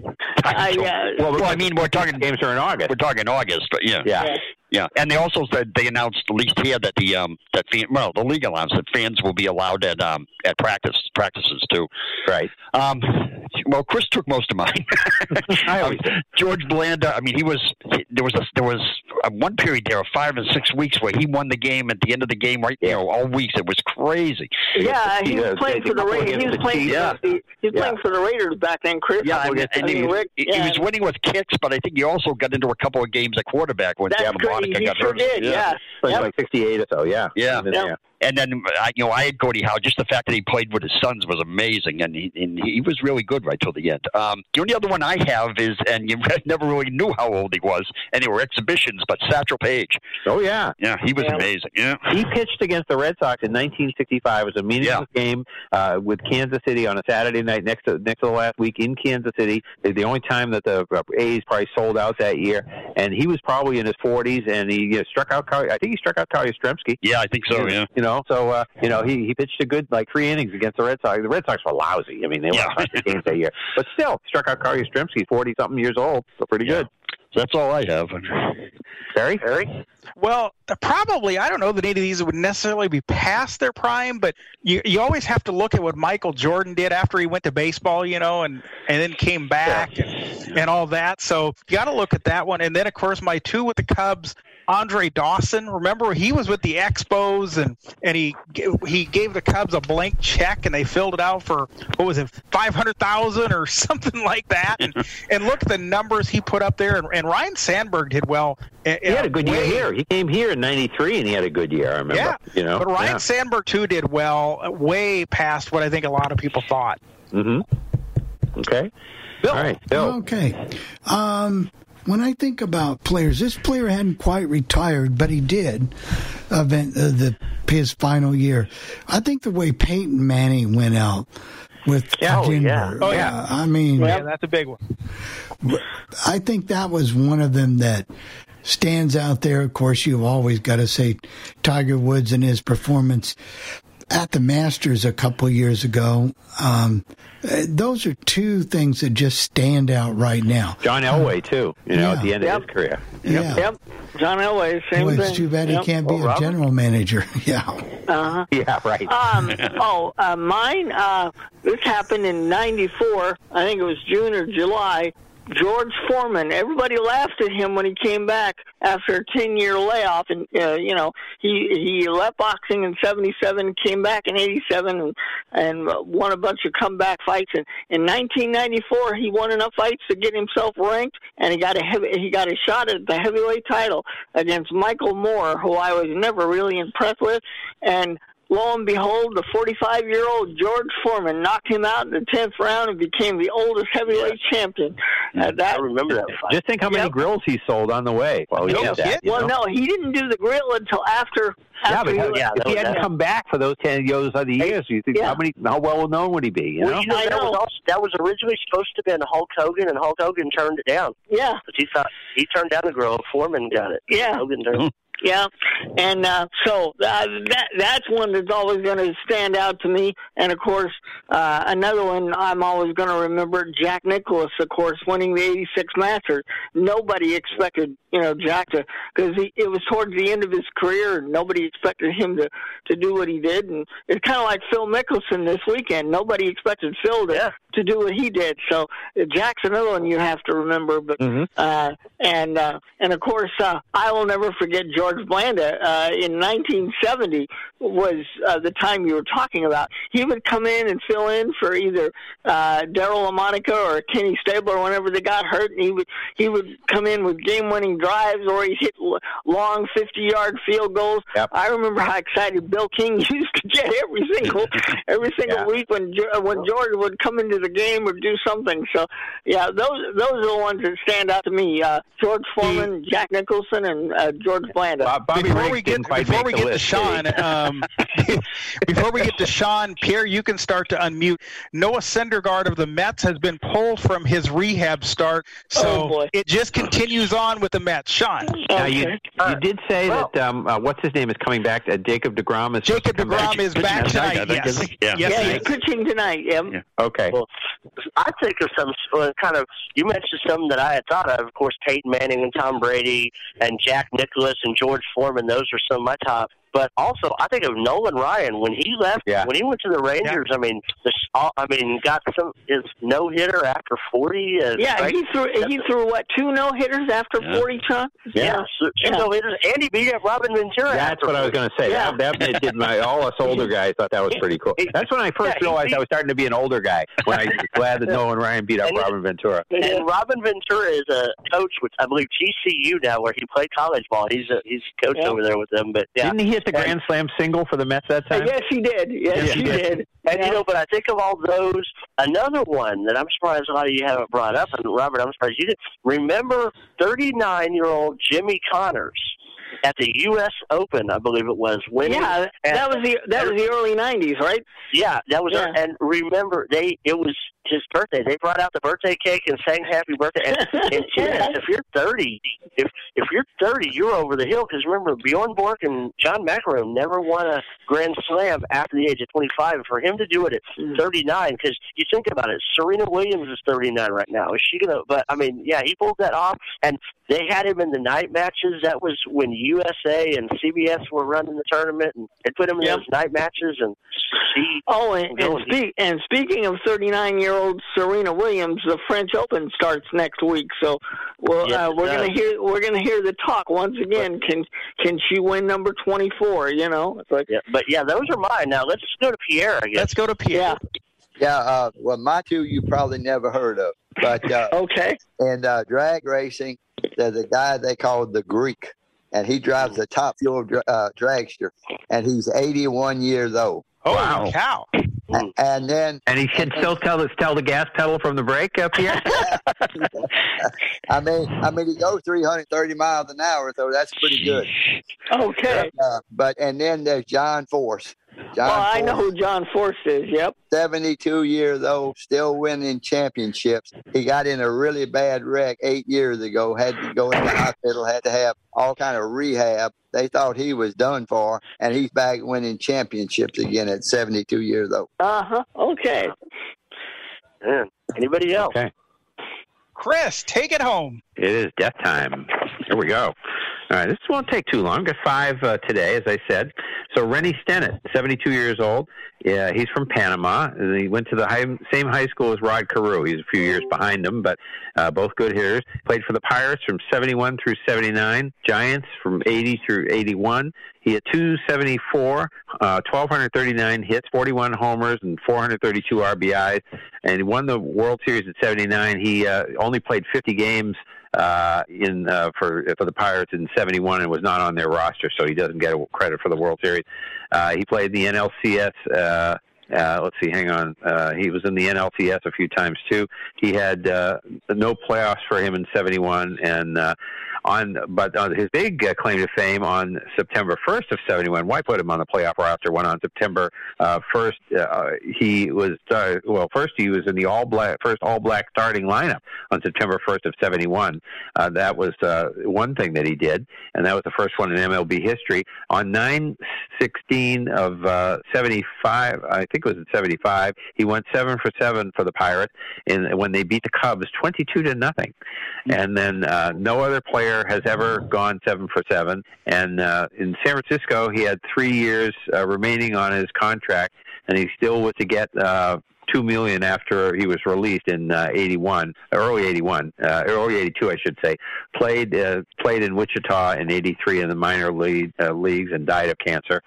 I, uh, well, I mean, we're talking games are in August. We're talking August, but yeah, Yeah. Yeah. And they also said they announced at least here that the um that fan, well the league announced that fans will be allowed at um at practice practices too. Right. Um. Well, Chris took most of mine. I always George Blanda. I mean, he was there was a, there was a one period there of five and six weeks where he won the game at the end of the game. Right, you know, all weeks. It was crazy. Yeah, he was playing for the Raiders. He was playing. Yeah. For, he, he was Yeah. playing for the Raiders back then, Chris. Yeah, I and, mean, and he, was, Rick. he yeah. was winning with kicks, but I think he also got into a couple of games at quarterback when That's Gavin great. Monica He got sure hurt. did, yeah. Like, Yep. like 68 or so, yeah. Yeah. Even Yeah. And then I, you know, I had Gordie Howe. Just the fact that he played with his sons was amazing, and he and he was really good right till the end. Um, the only other one I have is, and you never really knew how old he was, and they were exhibitions. But Satchel Paige. Oh yeah, yeah, he was Yeah. amazing. Yeah, He pitched against the Red Sox in 1965. It was a meaningless game uh, with Kansas City on a Saturday night next to next to the last week in Kansas City. The the only time that the uh, A's probably sold out that year, and he was probably in his 40s, and he you know, struck out. I think he struck out Carl Yastrzemski. Yeah, I think so. Yeah. You know, so uh, you know he he pitched a good like three innings against the Red Sox. The Red Sox were lousy. I mean, they Yeah. won 100 games that year, but still struck out Carl Yastrzemski, 40 something years old. So pretty good. That's all I have. Barry, Barry. Well, probably I don't know that any of these would necessarily be past their prime, but you you always have to look at what Michael Jordan did after he went to baseball, you know, and and then came back and, and all that. So you got to look at that one, and then of course my two with the Cubs. Andre Dawson, remember he was with the Expos and and he he gave the Cubs a blank check and they filled it out for what was it five hundred thousand or something like that and and look at the numbers he put up there and, and Ryne Sandberg did well. He had a good year here. He came here in '93, and he had a good year. I remember. Yeah, you know. but Ryne yeah. Sandberg too did well, uh, way past what I think a lot of people thought. Mm-hmm. Okay. Bill. All right, Bill. Okay. Um, when I think about players, this player hadn't quite retired, but he did event uh, the his final year. I think the way Peyton Manning went out with Yeah, oh, Denver. yeah. Oh, yeah. I mean, yeah, that's a big one. I think that was one of them that stands out there. Of course, you've always got to say Tiger Woods and his performance at the Masters a couple years ago. Um, uh, those are two things that just stand out right now. John Elway too. You know, at the end Yep. of his career. Yeah. Yep. John Elway, same Boy, thing. it's too bad Yep. he can't be Well, a general manager. yeah. Uh-huh. Yeah, right. Um, oh, uh, mine, uh, this happened in 94. I think it was June or July. George Foreman. Everybody laughed at him when he came back after a ten-year layoff, and uh, you know he he left boxing in '77, came back in '87, and, and won a bunch of comeback fights. And in 1994, he won enough fights to get himself ranked, and he got a heavy, he got a shot at the heavyweight title against Michael Moorer, who I was never really impressed with, and lo and behold, the 45 year old George Foreman knocked him out in the 10th round and became the oldest heavyweight champion. Uh, that, I remember that fight. Just think how many Yep. grills he sold on the way while he No did that. shit. well, know? no, he didn't do the grill until after. Yeah, after but he how- left. if he hadn't come back for those ten those other years, you think how many how well known would he be? You Well, know? you know, that was also, that was originally supposed to have been Hulk Hogan, and Hulk Hogan turned it down. Yeah. But he thought he turned down the grill. Foreman got it. Yeah. Hogan turned. Yeah, and uh, so uh, that that's one that's always going to stand out to me. And of course, uh, another one I'm always going to remember: Jack Nicklaus, of course, winning the '86 Masters. Nobody expected, you know, Jack to because he, it was towards the end of his career. and Nobody expected him to to do what he did, and it's kind of like Phil Mickelson this weekend. Nobody expected Phil to to do what he did. So Jack's another one you have to remember. But uh, and uh, and of course, uh, I will never forget George Blanda uh, in 1970 was uh, the time you were talking about. He would come in and fill in for either uh, Daryle Lamonica or Kenny Stabler whenever they got hurt, and he would he would come in with game-winning drives or he'd hit long 50-yard field goals. I remember how excited Bill King used to get every single every single week when when George would come into the game or do something. So yeah, those those are the ones that stand out to me. Uh, George Foreman, Jack Nicholson, and uh, George Blanda. before we get before we get to Sean, um, before we get to Sean, Pierre, you can start to unmute. Noah Syndergaard of the Mets has been pulled from his rehab start, so it just continues on with the Mets. Sean, Now you you did say that um, uh, what's his name is coming back. Uh, Jacob Degrom is Jacob coming back. DeGrom is back tonight. Yes, Yeah. yeah, he's pitching tonight. Yeah. Okay. Well, I think of some uh, kind of. You mentioned some that I had thought of. Of course, Peyton Manning and Tom Brady and Jack Nicklaus and George Foreman. Those are some of my top. But also, I think of Nolan Ryan when he left. When he went to the Rangers, I mean, the, I mean, got some his no hitter after forty. Uh, Yeah, right? he threw he threw what two no hitters after Yeah. forty, Sean? Yeah, so, two no hitters, and he beat up Robin Ventura. That's after what I was going to say. Yeah. That, that did my all us older guys thought that was pretty cool. That's when I first Yeah, realized beat- I was starting to be an older guy. When I was glad that Nolan Ryan beat up And he- Robin Ventura. And Robin Ventura is a coach with I believe TCU now, where he played college ball. He's a he's coach Yeah. over there with them. But yeah, Didn't he hit the grand slam single for the Mets that time? Yes, he did. Yes, Yes, he he did. did. And you know, but I think of all those, another one that I'm surprised a lot of you haven't brought up, and Robert, I'm surprised you did. Remember 39 year old Jimmy Connors at the U.S. Open, I believe it was. Winning, Yeah, that was the that was the early '90s, right? Yeah, that was. Yeah. And remember, they it was his birthday. They brought out the birthday cake and sang "Happy Birthday." And, and if you're 30, if if you're 30, you're over the hill. Because remember, Bjorn Borg and John McEnroe never won a Grand Slam after the age of 25. And for him to do it at hmm. 39, because you think about it, Serena Williams is 39 right now. Is she gonna? But I mean, yeah, he pulled that off, and they had him in the night matches. That was when USA and CBS were running the tournament, and they put him in those night matches, and just see. Oh, and, and, Going- speak, and speaking of 39 year old Serena Williams, the French Open starts next week. So, well, Yes, uh, we're does. gonna hear we're gonna hear the talk once again. Can can she win number 24? You know, it's like Yeah, but yeah, those are mine. Now let's go to Pierre. I guess. Let's go to Pierre. Yeah, uh, well, my two you probably never heard of, but uh, okay. And uh, drag racing, there's a guy they call the Greek, and he drives a top fuel dra- uh, dragster, and he's 81 years old. Holy cow! A- And then, And he can still tell the tell the gas pedal from the brake up here. I mean, I mean, he goes 330 miles an hour, so that's pretty good. Okay. Uh, but and then there's John Force. John well, I know who John Force is. Yep. 72 years old, still winning championships. He got in a really bad wreck eight years ago. Had to go in the hospital. Had to have all kind of rehab. They thought he was done for, and he's back winning championships again at 72 years old. Uh huh. Okay. Yeah. Anybody else? Okay. Chris, take it home. It is death time. Here we go. All right, this won't take too long. Got five uh, today, as I said. So Rennie Stennett, 72 years old. Yeah, he's from Panama. He went to the high, same high school as Rod Carew. He's a few years behind him, but uh, both good hitters. Played for the Pirates from 71 through 79. Giants from 80 through 81. He had 274, uh, 1,239 hits, 41 homers, and 432 RBIs. And he won the World Series in 79. He uh, only played 50 games uh, in uh, for for the Pirates in '71 and was not on their roster, so he doesn't get credit for the World Series. Uh, he played the NLCS. Uh, uh, let's see, hang on. Uh, he was in the NLCS a few times too. He had uh, no playoffs for him in '71, and uh, on but on his big uh, claim to fame on September 1st of '71. Why put him on the playoff roster when on September uh, 1st uh, he was uh, well? First he was in the all black first all black starting lineup on September 1st of '71. Uh, that was uh, one thing that he did, and that was the first one in MLB history. On 9/16 of uh, '75, I think it was in '75, he went seven for seven for the Pirates, and when they beat the Cubs 22 to nothing, and then uh, no other player has ever gone seven for seven. And uh, in San Francisco, he had three years uh, remaining on his contract, and he still was to get. Uh, two million after he was released in uh, 81 early 81 uh, early 82 I should say. Played uh, played in Wichita in 83 in the minor league uh, leagues and died of cancer.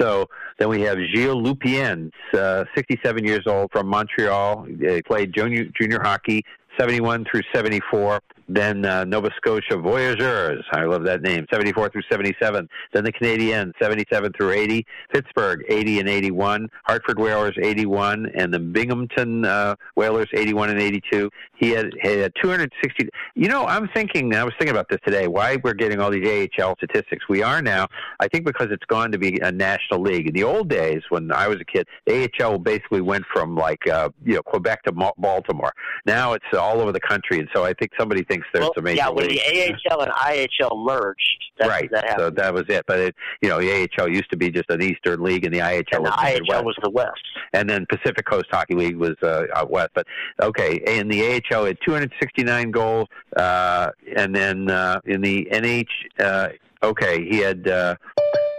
So then we have Gilles Lupien uh, 67 years old from Montreal. He played junior junior hockey 71 through 74 then uh, Nova Scotia Voyageurs, I love that name, 74 through 77. Then the Canadiens, 77 through 80. Pittsburgh, 80 and 81. Hartford Whalers, 81. And the Binghamton uh, Whalers, 81 and 82. He had, he had 260. You know, I'm thinking, I was thinking about this today, why we're getting all these AHL statistics. We are now, I think because it's gone to be a national league. In the old days, when I was a kid, the AHL basically went from like, uh, you know, Quebec to Baltimore. Now it's all over the country. And so I think somebody there's well, major yeah, when league. the AHL and IHL merged, right. that happened. So that was it. But it, you know, the AHL used to be just an Eastern League, and the IHL and was the the IHL Midwest. was the West. And then Pacific Coast Hockey League was uh, out west. But okay, in the AHL, had 269 goals, uh, and then uh, in the NH, uh, okay, he had. Uh,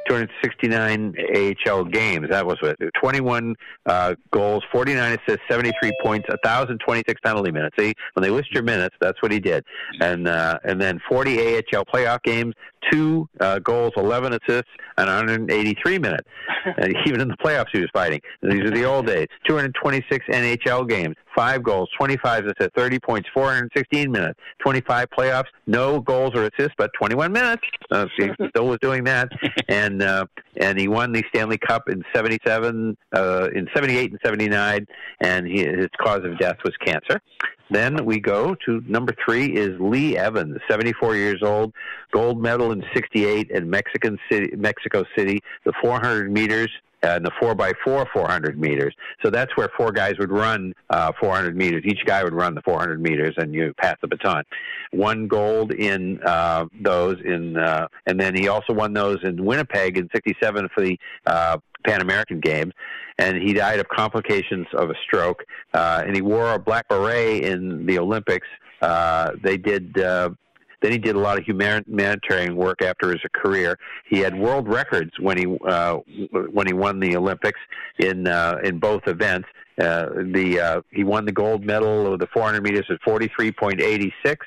269 AHL games. That was it. 21 uh, goals, 49 assists, 73 points, 1,026 penalty minutes. See, when they list your minutes, that's what he did. And uh, and then 40 AHL playoff games, two uh, goals, 11 assists, and 183 minutes. even in the playoffs, he was fighting. These are the old days. 226 NHL games, five goals, 25 assists, 30 points, 416 minutes, 25 playoffs, no goals or assists, but 21 minutes. Uh, so he still was doing that, and uh, and he won the Stanley Cup in '77, uh, in '78 and '79, and he, his cause of death was cancer. Then we go to number three is Lee Evans, 74 years old, gold medal '68 in Mexican City, Mexico City, the 400 meters and the four by four 400 meters. So that's where four guys would run uh, 400 meters. Each guy would run the 400 meters, and you pass the baton. One gold in uh, those in, uh, and then he also won those in Winnipeg in '67 for the uh, Pan American Games. And he died of complications of a stroke. Uh, and he wore a black beret in the Olympics. Uh, they did. Uh, then he did a lot of humanitarian work after his career. He had world records when he uh, when he won the Olympics in uh, in both events. Uh, the uh, he won the gold medal of the 400 meters at 43.86,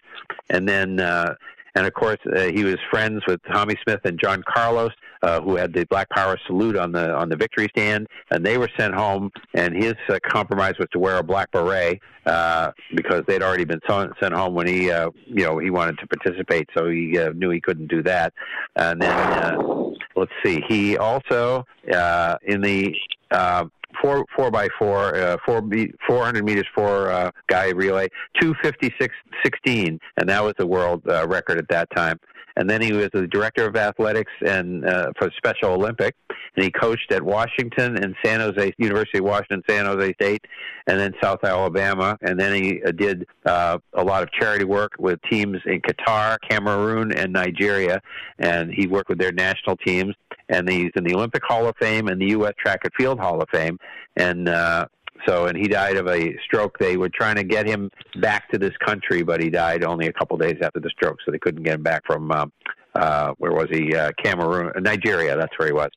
and then uh, and of course uh, he was friends with Tommie Smith and John Carlos, uh, who had the Black Power salute on the on the victory stand, and they were sent home. And his uh, compromise was to wear a black beret uh, because they'd already been sent home when he uh, you know he wanted to participate, so he uh, knew he couldn't do that. And then uh, let's see, he also uh, in the uh, four four by four uh, four be- 400 meters four uh, guy relay two fifty six sixteen, and that was the world uh, record at that time. And then he was the director of athletics and uh, for Special Olympic, and he coached at Washington and San Jose University of Washington, San Jose State, and then South Alabama, and then he uh, did uh, a lot of charity work with teams in Qatar, Cameroon, and Nigeria, and he worked with their national teams, and he's in the Olympic Hall of Fame and the U.S. Track and Field Hall of Fame, and uh, so, and he died of a stroke. They were trying to get him back to this country, but he died only a couple days after the stroke, so they couldn't get him back from um, uh, where was he? Uh, Cameroon, Nigeria. That's where he was.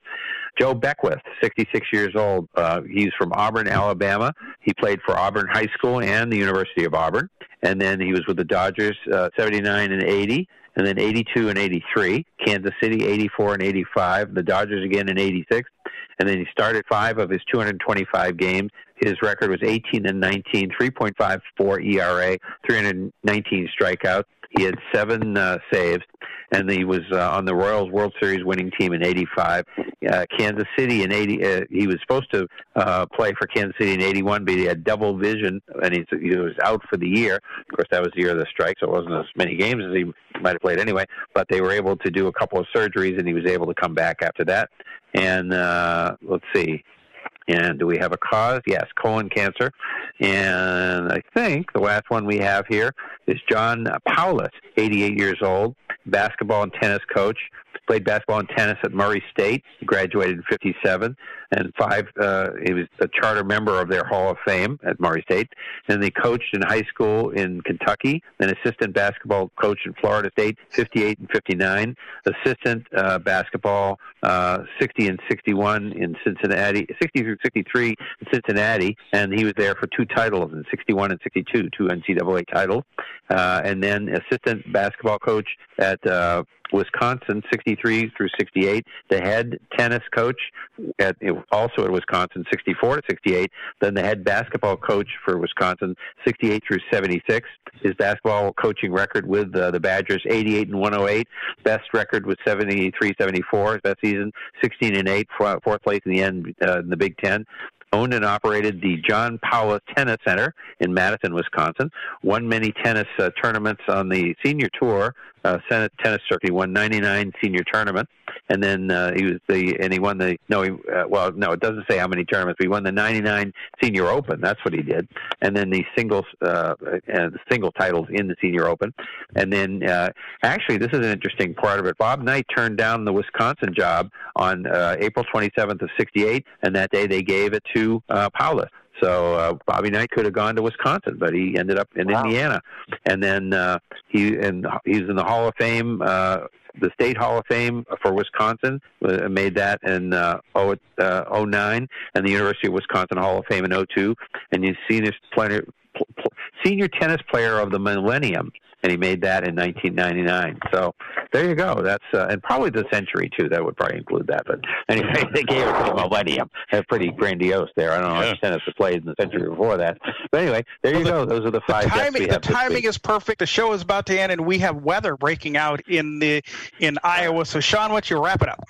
Joe Beckwith, 66 years old. Uh, he's from Auburn, Alabama. He played for Auburn High School and the University of Auburn. And then he was with the Dodgers, uh, 79 and 80 and then 82 and 83, Kansas City 84 and 85, the Dodgers again in 86, and then he started five of his 225 games. His record was 18 and 19, 3.54 ERA, 319 strikeouts. He had seven uh, saves, and he was uh, on the Royals World Series winning team in '85. Uh, Kansas City in '80, uh, he was supposed to uh, play for Kansas City in '81, but he had double vision, and he, he was out for the year. Of course, that was the year of the strike, so it wasn't as many games as he might have played anyway. But they were able to do a couple of surgeries, and he was able to come back after that. And uh, let's see, and do we have a cause? Yes, colon cancer. And I think the last one we have here is John Powless, 88 years old, basketball and tennis coach. Played basketball and tennis at Murray State. Graduated in '57, and five. Uh, he was a charter member of their Hall of Fame at Murray State. And he coached in high school in Kentucky. Then assistant basketball coach in Florida State, '58 and '59. Assistant uh, basketball, uh, '60 and '61 in Cincinnati, '60 through '63 in Cincinnati, and he was there for two titles in '61 and '62, two NCAA titles. Uh, and then assistant basketball coach at uh, Wisconsin, 63 through 68. The head tennis coach at also at Wisconsin, 64 to 68. Then the head basketball coach for Wisconsin, 68 through 76. His basketball coaching record with uh, the Badgers, 88 and 108. Best record was 73 74. Best season, 16 and 8. Fourth place in the end uh, in the Big Ten owned and operated the John Powless Tennis Center in Madison, Wisconsin. Won many tennis uh, tournaments on the senior tour, uh, Senate tennis circuit. Won 99 senior tournaments, and then uh, he was the and he won the no, he, uh, well, no, it doesn't say how many tournaments. But he won the 99 senior open. That's what he did, and then the singles uh, and single titles in the senior open, and then uh, actually this is an interesting part of it. Bob Knight turned down the Wisconsin job on uh, April 27th of '68, and that day they gave it to uh, Powless. So uh, Bobby Knight could have gone to Wisconsin, but he ended up in wow. Indiana, and then uh, he and he's in the Hall of Fame, uh, the State Hall of Fame for Wisconsin. Uh, made that in uh, 0, uh, 09, and the University of Wisconsin Hall of Fame in 02. And you've seen this player, senior tennis player of the millennium and he made that in 1999. So there you go. That's uh, and probably the century too. That would probably include that. But anyway, they gave it to the millennium. That's pretty grandiose there. I don't know yeah. how tennis was played in the century before that. But anyway, there well, you the, go. Those are the five. The timing, the timing is perfect. The show is about to end, and we have weather breaking out in the in Iowa. So Sean, what's your wrap it up?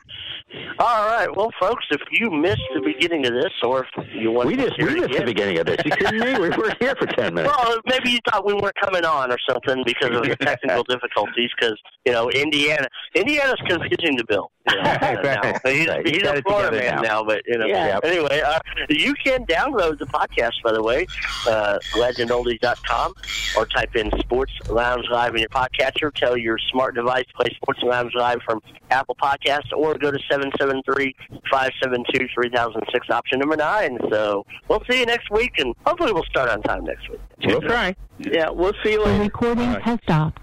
All right, well, folks, if you missed the beginning of this, or if you want we to just we missed again, the beginning of this. You kidding me? We were here for ten minutes. Well, maybe you thought we weren't coming on or something because of the technical difficulties. Because you know, Indiana, Indiana's confusing to Bill. You know, right. He's, right. he's a Florida man now. now. but you know. Yeah. Anyway, uh, you can download the podcast, by the way, uh, legendoldies.com, or type in Sports Lounge Live in your podcatcher. Tell your smart device to play Sports Lounge Live from Apple Podcasts, or go to 773-572-3006, option number nine. So we'll see you next week, and hopefully we'll start on time next week. We'll try. Yeah, we'll see you later. The recording has stopped.